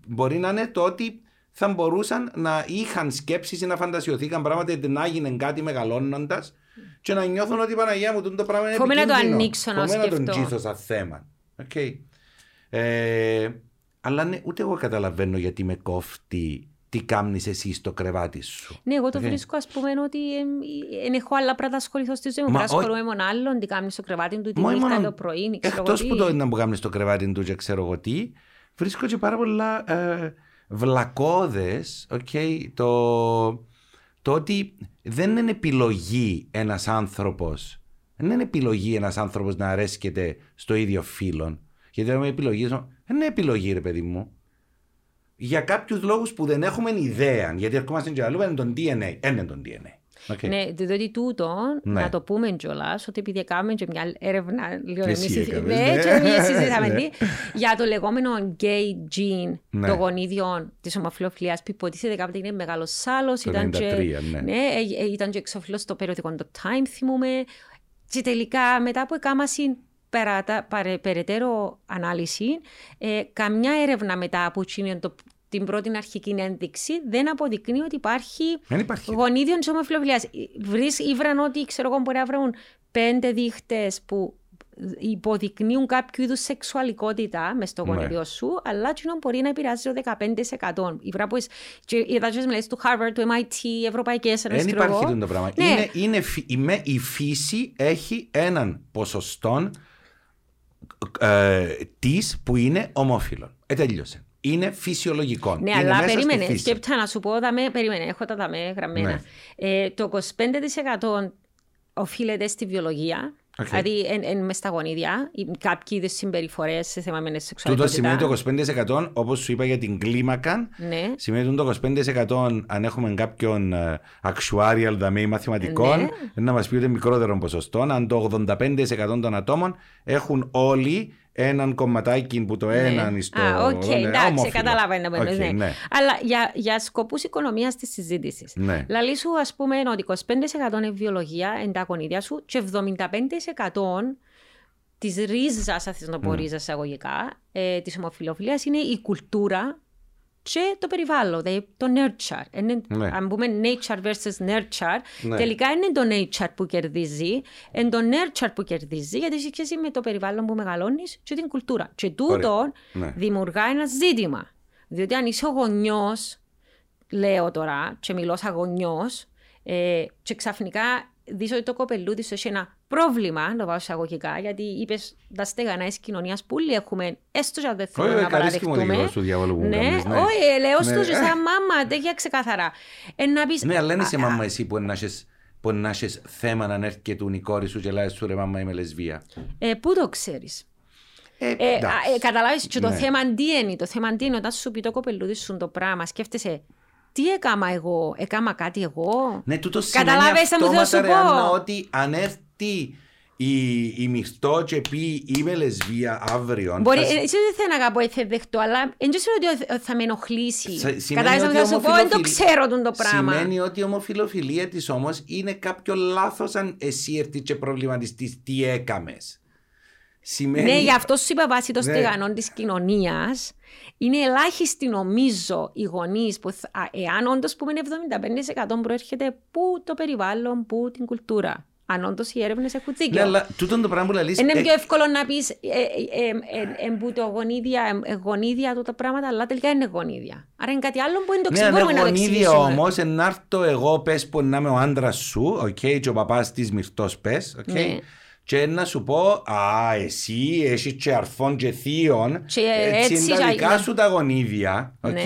Μπορεί να είναι το ότι θα μπορούσαν να είχαν σκέψεις ή να φαντασιωθήκαν πράγματα ότι να έγινε κάτι μεγαλώνοντας και να νιώθουν ότι η Παναγία μου το πράγμα είναι επικίνδυνο. να το ανοίξω να σκεφτώ. να τον τζίθω σαν θέμα. Okay. Ε, αλλά ναι, ούτε εγώ καταλαβαίνω γιατί με κόφτει τι κάνει εσύ στο κρεβάτι σου. Ναι, εγώ το Okay. βρίσκω, ας πούμε, ότι δεν έχω άλλα πράγματα να ασχοληθώ στη ζωή μου. Μα Πρέπει να ό- ασχολούμαι με άλλον, τι κάνει στο κρεβάτι του, τη Μα νύχτα, μόνο- το πρωί, ή ξέρω Εκτός εγώ τι. που το να που κάνει στο κρεβάτι του και ξέρω εγώ τι, βρίσκω και πάρα πολλά ε, βλακώδες. το, το ότι δεν είναι επιλογή ένας άνθρωπος. Δεν είναι επιλογή ένας άνθρωπος να αρέσκεται στο ίδιο φύλο. Γιατί δεν είναι επιλογής. Δεν είναι επιλογή, ρε παιδί μου. Για κάποιους λόγους που δεν έχουμε ιδέα. Γιατί ερχόμαστε και λαλούν, είναι το DNA. Είναι το DNA. Οκ. Ναι, διότι τούτο, Ναι. να το πούμε κιόλας, ότι επειδή κάνουμε και μια έρευνα λίγο Και εσύ εμείς, έκαμες, ναι, ναι. και εμείς συζητάμε Ναι. τι, για το λεγόμενο gay gene Ναι. των γονίδιων της ομοφυλοφιλίας, που υποτίθεται κάποτε είναι μεγάλος σάλος, Το ήταν, 93, και, ναι. ναι, ε, ε, ήταν και εξώφυλλο στο περιοδικό το Time, θυμούμε. Και τελικά, μετά από εκάμαση περατα- παρε- περαιτέρω ανάλυση, ε, καμιά έρευνα μετά από εκείνη το- την πρώτη αρχική ένδειξη δεν αποδεικνύει ότι υπάρχει Δεν υπάρχει. γονίδιων της ομοφυλοφιλίας. Ήβραν ότι ξέρω εγώ μπορεί να βρουν πέντε δείχτες που υποδεικνύουν κάποιο είδους σεξουαλικότητα μες στο Ναι. γονίδιο σου, αλλά εκείνο μπορεί να επηρεάζει το 15%. Ήβρα που είδα τι μελέτε του Harvard, του MIT, Ευρωπαϊκές Ένωσης. Δεν υπάρχει αυτό το πράγμα. Ναι. Είναι, είναι, φυ- η, με- η φύση έχει έναν ποσοστό ε, της που είναι ομόφυλο. Ε, τελείωσε. Είναι φυσιολογικό. Ναι, είναι αλλά μέσα στη περίμενε. φύση. Στέκα να σου πω, δαμε, περίμενε, έχω τα δαμέ γραμμένα. Ναι. Ε, το 25% οφείλεται στη βιολογία. Οκ. Δηλαδή, εν, εν, μες στα γονίδια, ή κάποιου είδους συμπεριφορές σε θέμα με Τούτο σεξουαλικότητα. σημαίνει το 25% όπως σου είπα για την κλίμακα. Ναι. Σημαίνει το 25% αν έχουμε κάποιον ε, actuarial δαμέ μαθηματικών Ναι. να μας πει ότι είναι μικρότερο ποσοστό. Αν το 85% των ατόμων έχουν όλοι έναν κομματάκι που το έναν στο. Ναι. Α, οκ, ναι, εντάξει, ομόφυλο. καταλαβαίνω. Οκ, ναι. ναι. Αλλά για, για σκοπούς οικονομίας της συζήτησης. Ναι. Λαλή σου, ας πούμε, ότι 25% είναι βιολογία, εν τα γονίδια σου, και 75% της ρίζας, αν θες να το πω Ναι. ρίζα εισαγωγικά, ε, της ομοφυλοφιλίας είναι η κουλτούρα και το περιβάλλον, δηλαδή το nurture. Είναι, Ναι. Αν πούμε nature versus nurture, Ναι. τελικά είναι το nature που κερδίζει, είναι το nurture που κερδίζει, γιατί έχει σχέση με το περιβάλλον που μεγαλώνεις και την κουλτούρα. Και τούτο Ναι. δημιουργά ένα ζήτημα. Διότι αν είσαι ο γονιός, λέω τώρα, και μιλώ σαν γονιός, ε, και ξαφνικά δεις ότι το κοπελούδι σου έχει ένα πρόβλημα, να το πάω εισαγωγικά, γιατί είπες τα στεγανά της κοινωνίας που όλοι έχουμε, έστω και αν δεν θέλουμε Όχι, να αρέσκει μου ο παραδεχτούμε. δικός του διάβολου που μου Ναι, κάνεις, ναι. όχι, ε, λέω στο Ναι. και σαν μάμα, τέτοια ξεκάθαρα. Ε, να πεις, Ναι, αλλά δεν α, είσαι α, μάμα εσύ που να έχεις που να έχεις θέμα να έρχεται η κόρη σου και λέει σου ρε μάμα είμαι λεσβία. ε, Πού το ξέρεις; Ε, Ε, εντάξει. α, ε, καταλάβεις και το Ναι. θέμα τι είναι. Το θέμα τι είναι όταν σου πει το κοπελούδι σου το πράγμα. Σκέφτεσαι, τι έκαμα εγώ, έκαμα κάτι εγώ; Ναι, τούτο σημαίνει Καταλάβες τι μου θέλω να σου αυτόματα, ρε, Άννα, πω. ότι αν έρθει η, η μυρτό και πει είμαι λεσβία αύριο. Μπορεί, θα- ε, εσύ δεν θέλω να αγαπώ, ε, θα δεχτώ, αλλά δεν ξέρω ότι θα με ενοχλήσει. Σα- σημαίνει Κατάλαβες ότι να σου πω, δεν το ομοφιλοφιλ- ξέρω τον το πράγμα. Σημαίνει ότι η ομοφιλοφιλία της όμως είναι κάποιο λάθος αν εσύ έρθεις και προβληματιστείς τι έκαμες. Σημαίνει. Ναι, γι' αυτό σου είπα βάσει των Ναι. στεγανών της κοινωνίας. Είναι ελάχιστοι νομίζω οι γονείς που, θα- α, εάν όντως πούμε είναι 75% προέρχεται που το περιβάλλον, που την κουλτούρα. Αν όντως οι έρευνες έχουν δίκιο. Ναι, αλλά τούτο το πράγμα που λαλείς, Είναι ε, πιο εύκολο να πεις εν που τα γονίδια, ε, γονίδια του τα πράγματα, αλλά τελικά είναι γονίδια. Άρα είναι κάτι άλλο που δεν το Ναι, ξέρουμε αν μπορούμε να το γονίδια εξηγήσουμε. όμως, να έρθω εγώ, πες που να είμαι ο άντρας σου, οκ, και ο παπάς της Μυρτώς, πες, οκ. Ναι. Και να σου πω, Α, εσύ έχεις και αρφόν και θείον. Και έτσι, έτσι, είναι τα για- δικά σου τα γονίδια. οκ; Ναι.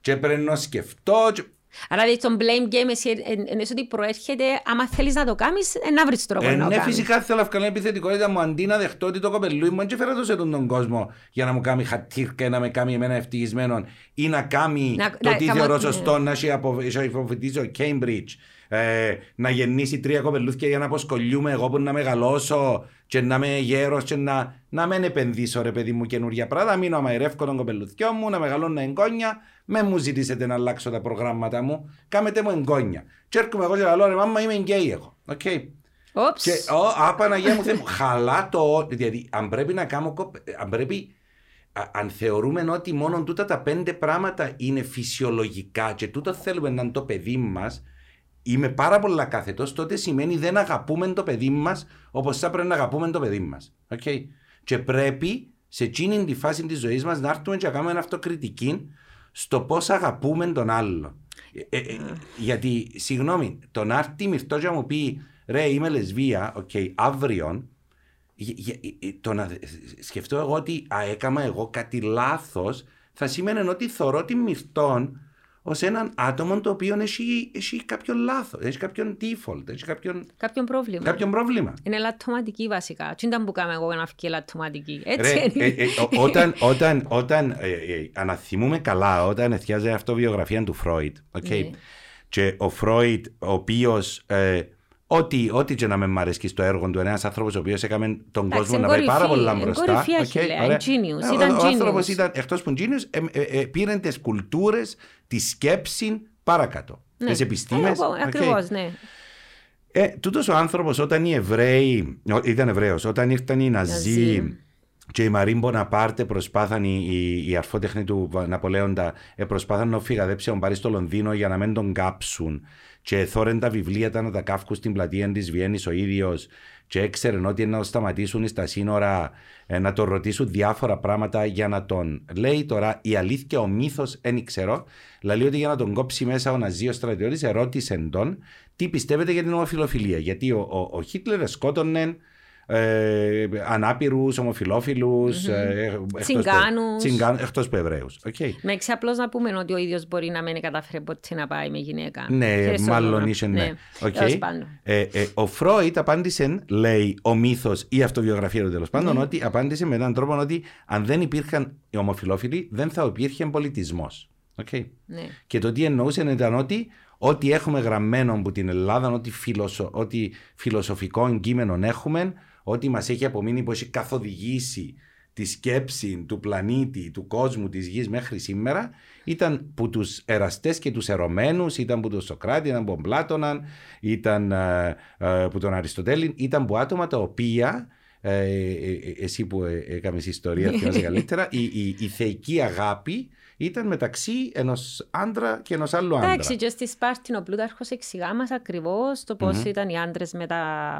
Και πρέπει να σκεφτώ. και- Άρα δηλαδή τον blame game εσύ εννοείς ότι προέρχεται, άμα θέλεις να το κάνεις, ε, να βρεις τρόπο Ε, να το ναι, κάνεις. φυσικά θέλω να βγάλω επιθετικότητα μου αντί να δεχτώ ότι το κοπελούι μου δεν φέρα το σε τον, τον κόσμο για να μου κάνει χατήρκα, να με κάνει εμένα ευτυχισμένο ή να κάνει Να- το να- τι καμώ- θεωρώ ναι. σωστό να έχει απο- έχει αποφοιτήσει ο Cambridge. Ε, να γεννήσει τρία κοπελούθια για να αποσκολιούμαι εγώ που να μεγαλώσω και να είμαι γέρος και να, να μην επενδύσω ρε παιδί μου καινούργια πράγματα, μείνω αμαϊρεύκω τον κοπελούθιό μου, να μεγαλώνω εγγόνια, με μου ζητήσετε να αλλάξω τα προγράμματα μου, κάμετε μου εγγόνια. Και έρχομαι εγώ και λέω ρε μάμα είμαι γκέι εγώ. Okay. Όψ. Και, ο, α, Παναγία μου, Θεέ μου, χαλά το. Δηλαδή, αν πρέπει να κάνω. κοπ- Αν πρέπει. α- αν θεωρούμε ότι μόνο τούτα τα πέντε πράγματα είναι φυσιολογικά και τούτο θέλουμε να είναι το παιδί μας, είμαι πάρα πολλά κάθετο, τότε σημαίνει δεν αγαπούμε το παιδί μας όπως θα πρέπει να αγαπούμε το παιδί μας. Okay. Και πρέπει σε εκείνη τη φάση της ζωής μας να έρθουμε και να κάνουμε αυτοκριτική στο πώς αγαπούμε τον άλλον. Ε, ε, γιατί, συγγνώμη, το να έρθει η Μυρτώ και να μου πει ρε, είμαι λεσβία, OK, okay, αύριο, το να σκεφτώ εγώ ότι α, έκανα εγώ κάτι λάθος, θα σημαίνει ότι θωρώ τη Μυρτώ ως έναν άτομο το οποίο έχει, έχει κάποιο λάθος, έχει κάποιον defect, έχει κάποιον, κάποιον πρόβλημα. Κάποιον πρόβλημα. Είναι λαττωματική βασικά. Τι ήταν που κάνω εγώ να φκει λαττωματική. Έτσι ρε, είναι. Ε, ε, όταν όταν, όταν ε, ε, αναθυμούμε καλά, όταν εθιάζει αυτοβιογραφία του Φρόιτ, okay, ναι. και ο Φρόιτ, ο οποίος ε, Ό,τι, ό,τι και να με μ' αρέσει στο έργο του, ένας άνθρωπος ο οποίος έκανε τον κόσμο να πάει πάρα πολύ μπροστά. Okay, genius, ήταν ο άνθρωπος ήταν εκτός που genius, ε, ε, ε, πήρε τις κουλτούρες, τη σκέψη παρακάτω. Ναι. Τις επιστήμες. Ακριβώς, ναι. Ε, τούτος ο άνθρωπος όταν οι Εβραίοι, ήταν Εβραίος, όταν ήρθαν οι Ναζί και η Μαρίν Μποναπάρτε προσπάθαν, η, η, η αρφότεχνη του Ναπολέοντα, προσπάθαν να φυγαδέψει τον πάρει στο Λονδίνο για να μην τον κάψουν και θόρεν τα βιβλία τα να τα κάφκουν στην πλατεία της Βιέννης ο ίδιος και έξερε ότι να σταματήσουν στα σύνορα ε, να τον ρωτήσουν διάφορα πράγματα για να τον λέει τώρα η αλήθεια, ο μύθος, δεν ξέρω. Λέει ότι για να τον κόψει μέσα ο Ναζίο στρατιώτης, ερώτησε τον τι πιστεύετε για την ομοφιλοφιλία; Γιατί ο, ο, ο Χίτλερ σκότωνε ε, ανάπηρους, ομοφυλόφιλους, mm-hmm. ε, τσιγκάνους. Εκτός που Εβραίους. Okay. Με έξι απλώς να πούμε ότι ο ίδιος μπορεί να μην καταφέρει ποτέ να πάει με γυναίκα. Ναι, μάλλον είσαι ναι. ναι. Okay. Ε, ε, ο Φρόιτ απάντησε, λέει ο μύθος ή η αυτοβιογραφία του τέλος πάντων, mm-hmm. ότι απάντησε με έναν τρόπο ότι αν δεν υπήρχαν οι ομοφυλόφιλοι, δεν θα υπήρχε πολιτισμός. Okay. Ναι. Και το τι εννοούσε ήταν ότι ό,τι έχουμε γραμμένο από την Ελλάδα, ό,τι, φιλοσο, ό,τι φιλοσοφικό κείμενο έχουμε, ό,τι μας έχει απομείνει που έχει καθοδηγήσει τη σκέψη του πλανήτη, του κόσμου, της γης μέχρι σήμερα ήταν που τους εραστές και τους ερωμένους, ήταν που τον Σοκράτη, ήταν που τον Πλάτωναν, ήταν ε, ε, που τον Αριστοτέλη, ήταν που άτομα τα οποία ε, εσύ που έκαμες ιστορία θυμάσαι καλύτερα, η, η, η θεϊκή αγάπη ήταν μεταξύ ενός άντρα και ενός άλλου άντρα. Εντάξει, και στη Σπάρτη ο Πλούταρχος εξηγά μα ακριβώς το πώς mm-hmm. ήταν οι άντρες με,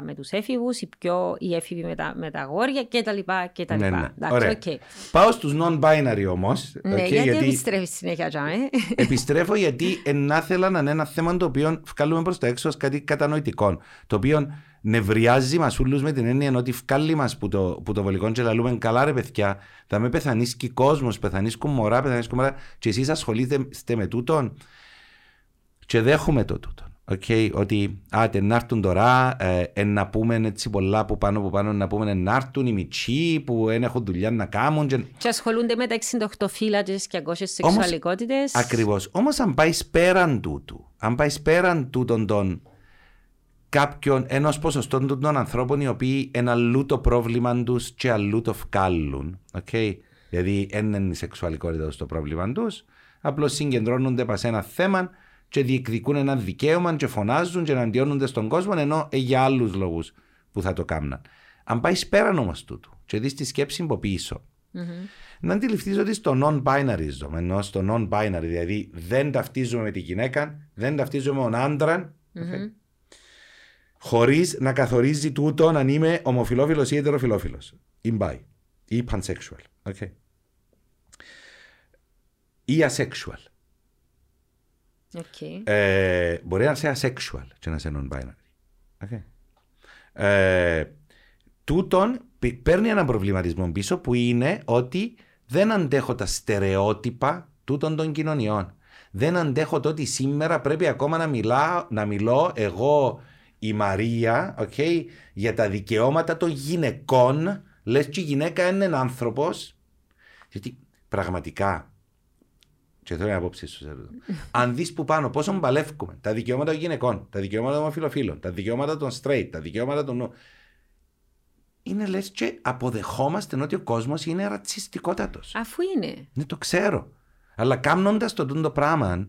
με τους έφηβους, οι, πιο, οι έφηβοι με τα, με τα αγόρια κτλ. κτλ. Ναι, ναι. Εντάξει, okay. Πάω στους non-binary όμως. Ναι, okay, γιατί, γιατί επιστρέφεις συνέχεια, Τζάμε. Επιστρέφω γιατί να ήθελα να είναι ένα θέμα το οποίο βγάλουμε προς τα έξω ως κάτι κατανοητικό. Το οποίο νευριάζει μας όλου με την έννοια ότι βγάλει μας που το, που το βολικό και λαλούμε καλά ρε παιδιά, θα με πεθανίσκει κόσμος, πεθανίσκουν μωρά, πεθανίσκουν μωρά και εσείς ασχολείστε με τούτον και δέχομαι το τούτον. Okay, ότι άτε να έρθουν τώρα, ε, να πούμε έτσι πολλά που πάνω που πάνω να πούμε να έρθουν οι μητσοί που δεν έχουν δουλειά να κάνουν. Και, και ασχολούνται με τα 68 φύλατες και 200 σεξουαλικότητες. Ακριβώς. Όμως αν πάεις πέραν τούτου, αν πάεις πέραν τούτων των κάποιον, ενός ποσοστό των ανθρώπων οι οποίοι είναι αλλού το πρόβλημα τους και αλλού το βγάλουν. Okay? Δηλαδή, δεν είναι η σεξουαλικότητα στο πρόβλημα τους, απλώς συγκεντρώνονται πας σε ένα θέμα και διεκδικούν ένα δικαίωμα και φωνάζουν και εναντιώνονται στον κόσμο, ενώ για άλλους λόγους που θα το κάνουν. Αν πάεις πέραν όμως τούτου και δεις τη σκέψη από πίσω, mm-hmm. να αντιληφθείς ότι στο non-binary ζω, ενώ στο non-binary, δηλαδή δεν ταυτίζουμε με τη γυναίκα, δεν ταυτίζουμε με τον άντρα, mm-hmm χωρίς να καθορίζει τούτο αν είμαι ομοφυλόφιλο ή ετεροφιλόφιλος. Ή bi. Ή pansexual. Okay. Ή asexual. Okay. Ε, μπορεί να είσαι asexual και να είσαι non-binary. Okay. Ε, τούτον παίρνει έναν προβληματισμό πίσω που είναι ότι δεν αντέχω τα στερεότυπα τούτων των κοινωνιών. Δεν αντέχω το ότι σήμερα πρέπει ακόμα να, μιλάω, να μιλώ εγώ η Μαρία okay, για τα δικαιώματα των γυναικών. Λες και η γυναίκα είναι ένα άνθρωπος. Γιατί πραγματικά. Και θέλω να απόψη σου. Αν δεις που πάνω πόσο μπαλεύκουμε τα δικαιώματα των γυναικών, τα δικαιώματα των ομοφυλοφίλων, τα δικαιώματα των straight, τα δικαιώματα των. Είναι λες και αποδεχόμαστε ότι ο κόσμος είναι ρατσιστικότατος. Αφού είναι. Ναι, το ξέρω. Αλλά κάνοντα το το πράγμα,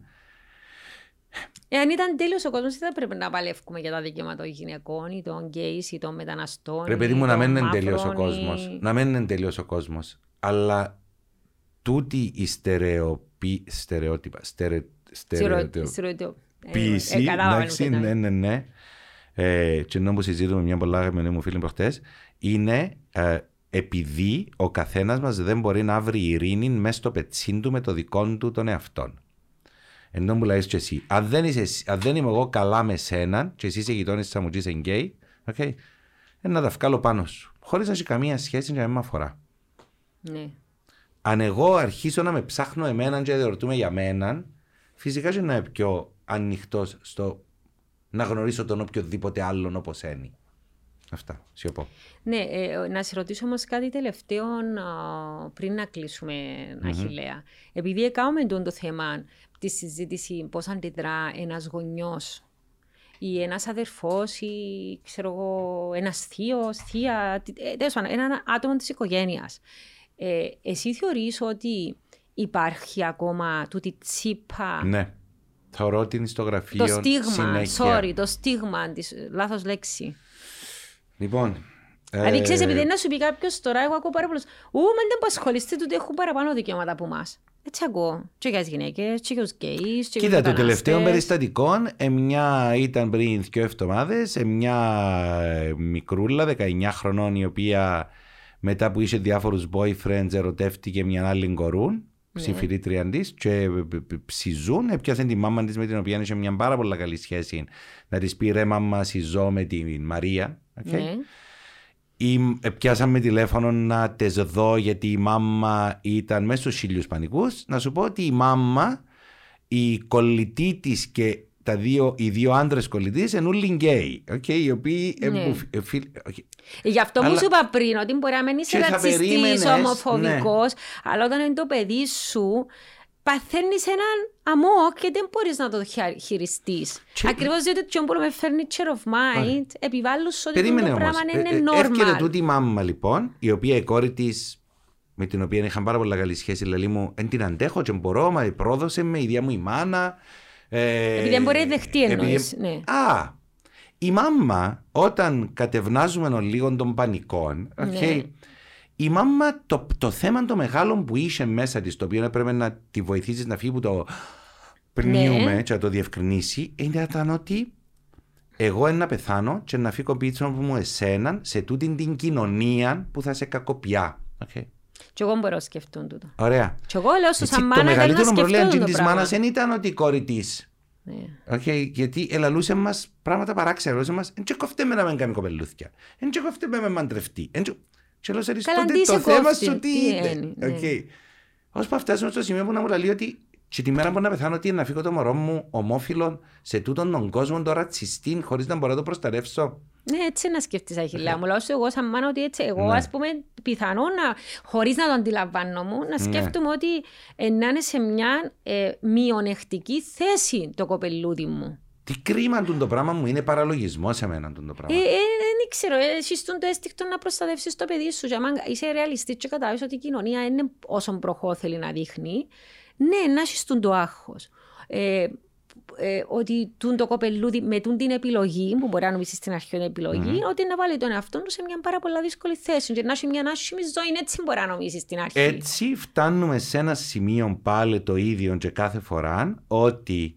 Εάν ήταν τέλειος ο κόσμος, δεν θα πρέπει να παλεύουμε για τα δικαιώματα των γυναικών ή των γκέι ή των μεταναστών. Ρε παιδί μου, να μην είναι τέλειος ο κόσμος. Να μην είναι τέλειος ο κόσμος. Αλλά τούτη η στερεοπή, στερεότυπα. Στερε, Στερεοτυποποίηση. Εντάξει, ναι, ναι, ναι. Ε, και ενώ που συζητούμε μια πολλά αγαπημένη μου φίλη προχτές, είναι ε, επειδή ο καθένας μας δεν μπορεί να βρει ειρήνη μέσα στο πετσίν του με το δικό του τον εαυτόν. Ενώ μου λέει και εσύ, αν δεν, είσαι, αν δεν είμαι εγώ καλά με σένα και εσύ είσαι γειτόνι τη μου είσαι γκέι, okay, να τα βγάλω πάνω σου. Χωρίς να έχει καμία σχέση με με αφορά. Ναι. Αν εγώ αρχίσω να με ψάχνω εμένα και διορτούμε για μένα, φυσικά και να είμαι πιο ανοιχτός στο να γνωρίσω τον οποιοδήποτε άλλον όπως είναι. Αυτά. Σιωπώ. Ναι, ε, να σε ρωτήσω όμως κάτι τελευταίο πριν να κλείσουμε, mm-hmm. Αχιλέα. Επειδή έκαναμε το θέμα τη συζήτηση πώς αντιδρά ένας γονιός ή ένας αδερφός ή ξέρω εγώ, ένας θείος, θεία, ε, τέλος πάντων, ένα άτομο της οικογένειας. Ε, εσύ θεωρείς ότι υπάρχει ακόμα τούτη τσίπα. Ναι. Θεωρώ ότι είναι στο γραφείο. Το στίγμα, συνέχεια. sorry, το στίγμα, της, λάθος λέξη. Λοιπόν. Δηλαδή, ε, ξέρεις, επειδή να σου πει κάποιος τώρα, εγώ ακούω πάρα πολλούς, Ού, μα δεν που ασχολείστε, τούτοι έχουν παραπάνω δικαιώματα από εμάς. Έτσι ακούω. Και για τις γυναίκες, και για τους γκέι, και Κοίτα, το τελευταίο περιστατικό, μια ήταν πριν δύο εβδομάδες, μια μικρούλα, 19 χρονών, η οποία μετά που είχε διάφορους boyfriends ερωτεύτηκε μια άλλη κορούν, ναι. συμφιλήτρια της, και ψιζούν. Έπιασε τη μάμα της με την οποία είχε μια πάρα πολύ καλή σχέση. Να της πει ρε μάμα, συζώ με τη Μαρία. Okay. Ναι. Ή πιάσαμε τηλέφωνο να τες δω γιατί η μάμα ήταν μέσα στους χίλιους πανικούς. Να σου πω ότι η μάμα, η κολλητή της και τα δύο, οι δύο άντρες κολλητέ είναι όλοι γκέι. Okay, οι οποίοι. Ναι. okay. Γι' αυτό αλλά... που σου είπα πριν, ότι μπορεί να μην είσαι ρατσιστής, ομοφοβικό, ναι. αλλά όταν είναι το παιδί σου, παθαίνεις έναν αμό και δεν μπορείς να το χειριστείς. Και... Ακριβώς διότι το που με φέρνει chair of mind, επιβάλλουν ότι Περίμενε το πράγμα είναι ε, ε, normal. Έρχεται τούτη η μάμα λοιπόν, η οποία η κόρη της με την οποία είχαν πάρα πολύ καλή σχέση, λέει μου, εν την αντέχω και μπορώ, μα πρόδωσε με, η ίδια μου η μάνα. Ε, επειδή δεν μπορεί να δεχτεί εννοείς. Επειδή... Ναι. Α, η μάμα όταν κατευνάζουμε λίγο των πανικών, okay, ναι. Η μάμα το, το θέμα το μεγάλο που είχε μέσα της, το οποίο έπρεπε να τη βοηθήσεις να φύγει που το πνίουμε ναι. και να το διευκρινίσει, ήταν ότι εγώ να πεθάνω και να φύγω πίσω μου εσέναν σε τούτη την κοινωνία που θα σε κακοπιά. Okay. Και εγώ μπορώ να σκεφτούν τούτο. Ωραία. Και εγώ λέω στο σαν μάνα δεν να σκεφτούν Το μεγαλύτερο πρόβλημα της μάνας δεν ήταν ότι η κόρη της ναι. Okay, γιατί ελαλούσε μας πράγματα παράξενα. Ελαλούσε μας, δεν κοφτέ με να μην κάνει κοπελούθια. Δεν κοφτέ με να μαντρευτεί. Και λέω, τότε το θέμα σου τι είναι. Okay. Ώσπου ναι. φτάσουμε στο σημείο που να μου λέει ότι και τη μέρα που να πεθάνω ότι να φύγω το μωρό μου ομόφυλο σε τούτον τον κόσμο το ρατσιστή χωρίς να μπορώ να το προστατεύσω. Ναι, έτσι να σκεφτείς Αχιλά ναι. μου. Λέω εγώ σαν μάνα ότι έτσι εγώ ναι. ας πούμε πιθανό να, χωρίς να το αντιλαμβάνω μου, να ναι. σκέφτομαι ναι. ότι ε, να είναι σε μια ε, μειονεκτική θέση το κοπελούδι μου. Τι κρίμα του το πράγμα μου, είναι παραλογισμός σε μένα το πράγμα. Ε, ε, δεν ξέρω, εσύ στον το έστικτο να προστατεύσεις το παιδί σου. Για είσαι ρεαλιστή και κατάλαβες ότι η κοινωνία είναι όσο προχώ θέλει να δείχνει. Ναι, να έχεις το άγχος. Ε, ε, ότι τούν το κοπελούδι με τούν την επιλογή, που μπορεί να νομίσει στην αρχή είναι επιλογή, mm-hmm. ότι να βάλει τον εαυτό του σε μια πάρα πολύ δύσκολη θέση. Και να έχει μια άσχημη ζωή, έτσι μπορεί να νομίσει στην αρχή. Έτσι φτάνουμε σε ένα σημείο πάλι το ίδιο και κάθε φορά ότι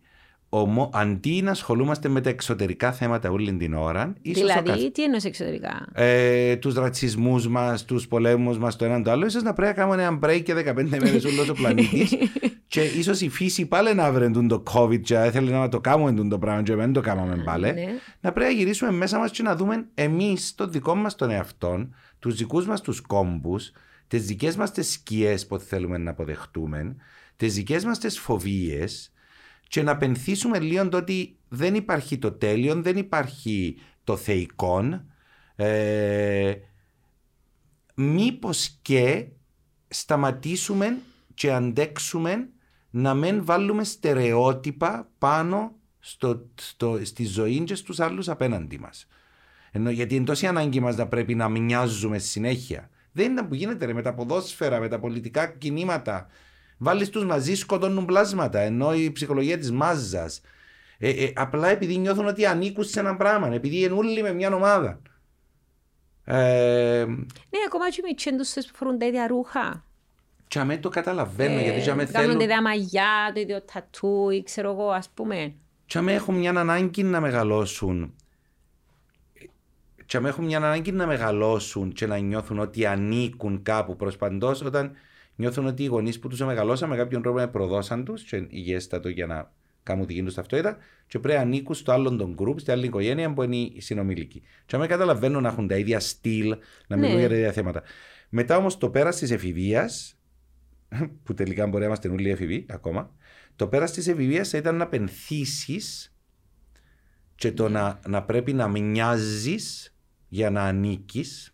ομο, αντί να ασχολούμαστε με τα εξωτερικά θέματα όλη την ώρα. Δηλαδή, τι εννοείς εξωτερικά; Ε, τους ρατσισμούς μας, τους πολέμους μας, το έναν το άλλο, ίσως να πρέπει να κάνουμε ένα break και 15 μέρες όλο ο πλανήτης. [LAUGHS] και ίσως η φύση πάλι να βρει το COVID, και ήθελε να το κάνουμε το πράγμα, και δεν το κάναμε πάλι. Ναι. Να πρέπει να γυρίσουμε μέσα μας και να δούμε εμείς το δικό μας τον εαυτό, τους δικούς μας τους κόμπους, τις δικές μας τις σκιές που θέλουμε να αποδεχτούμε, τις δικές μας τις φοβίες και να πενθήσουμε λίγο το ότι δεν υπάρχει το τέλειο, δεν υπάρχει το θεϊκό. Ε, μήπως και σταματήσουμε και αντέξουμε να μην βάλουμε στερεότυπα πάνω στο, στο, στη ζωή και στους άλλους απέναντι μας. Ενώ, γιατί είναι τόση ανάγκη μας να πρέπει να μοιάζουμε συνέχεια. Δεν είναι που γίνεται ρε, με τα ποδόσφαιρα, με τα πολιτικά κινήματα, Βάλεις τους μαζί, σκοτώνουν πλάσματα. Ενώ η ψυχολογία της μάζας. Ε, ε, απλά επειδή νιώθουν ότι ανήκουν σε ένα πράγμα, επειδή είναι όλοι με μια ομάδα. Ε, ναι, ακόμα και με τσέντους που φορούν τα ίδια ρούχα. Και αμέ το καταλαβαίνω, ε, γιατί και αμέ θέλω... Κάνουν τα ίδια μαγιά, το ίδιο τατού ή ξέρω εγώ, ας πούμε. Και αμέ έχουν μια ανάγκη να μεγαλώσουν και αν έχουν μια ανάγκη να μεγαλώσουν και να νιώθουν ότι ανήκουν κάπου προ παντό, όταν νιώθουν ότι οι γονείς που τους μεγαλώσαν με κάποιον τρόπο προδώσαν τους, και υγιέστατο για να κάνουν τη γίνου ταυτότητα, και πρέπει να ανήκουν στο άλλον τον γκρουπ, στην άλλη οικογένεια που είναι οι συνομιλικοί. Και αν καταλαβαίνουν να έχουν τα ίδια στυλ, να μιλούν ναι. για τα ίδια θέματα. Μετά όμως το πέρας της εφηβείας, που τελικά μπορεί να είμαστε όλοι εφηβοί ακόμα, το πέρας της εφηβείας θα ήταν να πενθήσεις και το να, να πρέπει να μοιάζεις για να ανήκεις.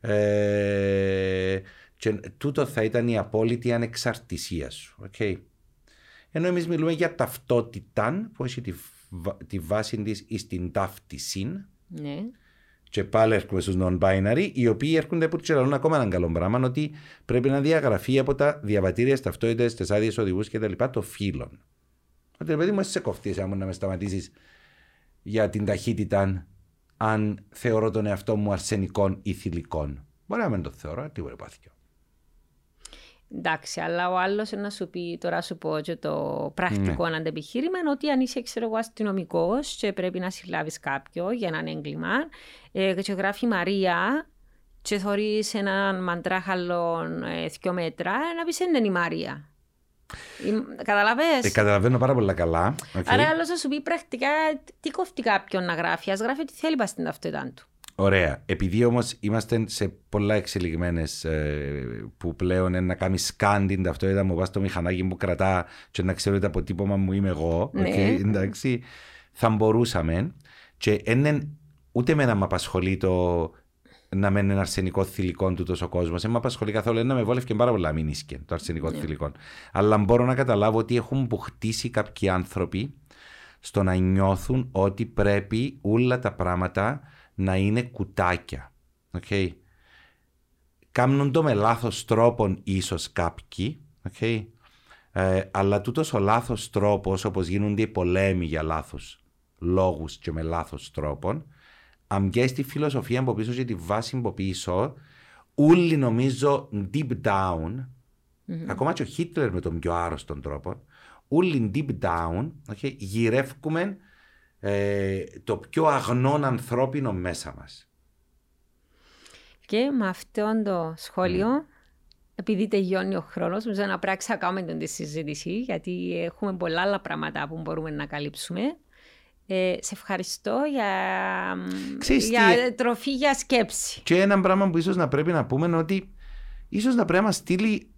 Ε, και τούτο θα ήταν η απόλυτη ανεξαρτησία σου. Okay. Ενώ εμείς μιλούμε για ταυτότητα που έχει τη, τη βάση της στην ταύτιση. Ναι. Και πάλι έρχομαι στους non-binary, οι οποίοι έρχονται που του ακόμα ένα καλό πράγμα, ότι πρέπει να διαγραφεί από τα διαβατήρια ταυτότητε, τι άδειες οδηγούς κτλ. το φύλλον. Ότι ρε παιδί μου, σε κοφτείς άμα να με σταματήσεις για την ταχύτητα, αν θεωρώ τον εαυτό μου αρσενικών ή θηλυκών. Μπορεί να μην το θεωρώ, τι μπορεί πάθει. Εντάξει, αλλά ο άλλος να σου πει, τώρα σου πω και το πρακτικό ναι. αντεπιχείρημα, ότι αν είσαι ξέρω εγώ αστυνομικός και πρέπει να συλλάβεις κάποιο για έναν έγκλημα, ε, και γράφει Μαρία, και θεωρεί έναν μαντράχαλο ε, δύο μέτρα, να πεις είναι η Μαρία. Καταλαβες; Ε, καταλαβαίνω πάρα πολύ καλά. Okay. Άρα άλλος θα σου πει πρακτικά τι κοφτεί κάποιον να γράφει. Α γράφει ό,τι θέλει πας στην ταυτότητά του. Ωραία. Επειδή όμως είμαστε σε πολλά εξελιγμένες ε, που πλέον είναι να κάνει σκάν την ταυτότητα μου, βάζει το μηχανάκι που κρατά και να ξέρω ότι αποτύπωμα μου είμαι εγώ. Ναι. Okay, εντάξει, θα μπορούσαμε. Και είναι ούτε με να με απασχολεί το να μένει ένα αρσενικό θηλυκό του τόσο κόσμος. Δεν με απασχολεί καθόλου. Να με βόλευε πάρα πολλά μην ίσκε το αρσενικό yeah. Ναι. θηλυκό. Αλλά μπορώ να καταλάβω ότι έχουν μπουχτίσει κάποιοι άνθρωποι στο να νιώθουν ότι πρέπει όλα τα πράγματα να είναι κουτάκια. Okay. Κάμνουν το με λάθος τρόπον ίσως κάποιοι. Okay. Ε, αλλά τούτος ο λάθος τρόπος, όπως γίνονται οι πολέμοι για λάθος λόγους και με λάθος τρόπον, αν και στη φιλοσοφία από πίσω και τη βάση από πίσω, όλοι νομίζω deep down, mm-hmm. ακόμα και ο Χίτλερ με τον πιο άρρωστον τρόπο, όλοι deep down okay, γυρεύουμε ε, το πιο αγνόν ανθρώπινο μέσα μας. Και με αυτόν το σχόλιο, mm. επειδή τελειώνει ο χρόνος, νομίζω να πράξει να κάνουμε τη συζήτηση, γιατί έχουμε πολλά άλλα πράγματα που μπορούμε να καλύψουμε. Ε, σε ευχαριστώ για, για τροφή για σκέψη. Και ένα πράγμα που ίσως να πρέπει να πούμε είναι ότι ίσως να πρέπει να στείλει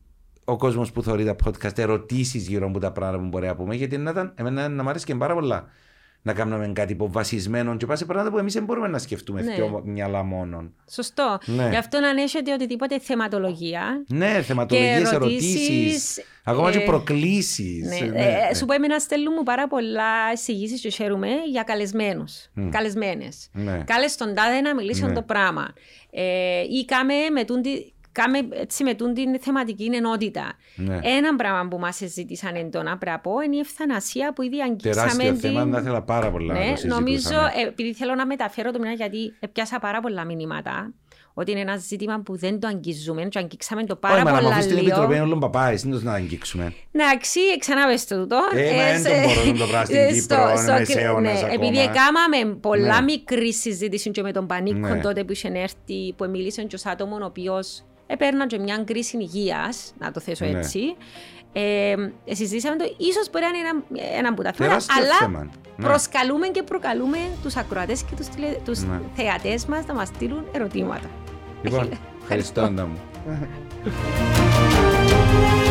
ο κόσμος που θεωρεί τα podcast ερωτήσεις γύρω από τα πράγματα που μπορεί να πούμε. Γιατί να, ήταν, εμένα, να μου αρέσει και πάρα πολλά να κάνουμε κάτι υποβασισμένο και πάει σε πράγματα που εμείς δεν μπορούμε να σκεφτούμε ναι. πιο μυαλά μόνο. Σωστό. Ναι. Γι' αυτό να ανέσχεται οτιδήποτε θεματολογία. Ναι, θεματολογίες, ερωτήσεις. Ακόμα ε, και προκλήσεις. Ναι. Ναι. Ε, σου πω, εμένα στέλνουν μου πάρα πολλά εισηγήσεις και χαίρομαι για καλεσμένους. Mm. Καλεσμένες. Ναι. Κάλε τον τάδε να μιλήσουν ναι. το πράγμα. Ε, ή κάμε με τούντι κάμε έτσι με την θεματική ενότητα. Ναι. Ένα πράγμα που μας συζήτησαν έντονα πρέπει να πω είναι η ευθανασία που ήδη αγγίξαμε. Τεράστιο την... θέμα, δεν ήθελα πάρα πολλά ναι, να Νομίζω, ε, επειδή θέλω να μεταφέρω το μήνα γιατί πιάσα πάρα πολλά μηνύματα ότι είναι ένα ζήτημα που δεν το αγγίζουμε και αγγίξαμε το πάρα πολύ λίγο. Όχι, στην Επιτροπή είναι όλων παπάες, δεν το να αγγίξουμε. Εντάξει, ξανά πες το τούτο. Ε, δεν μπορώ να το πράγμα στην Κύπρο, είναι ακόμα. Επειδή έκαναμε πολλά ναι. μικρή συζήτηση και με τον Πανίκο ναι. τότε που είχε έρθει, που μίλησε και ως άτομο ο οποίος έπαιρνα και μια κρίση υγείας, να το θέσω ναι. έτσι. Ε, συζητήσαμε το, ίσως μπορεί να είναι ένα, ένα από τα θέματα, αλλά θέμα. Ναι. προσκαλούμε και προκαλούμε τους ακροατές και τους τους ναι. θεατές μας να μας στείλουν ερωτήματα. Λοιπόν, ευχαριστώ, μου. [LAUGHS]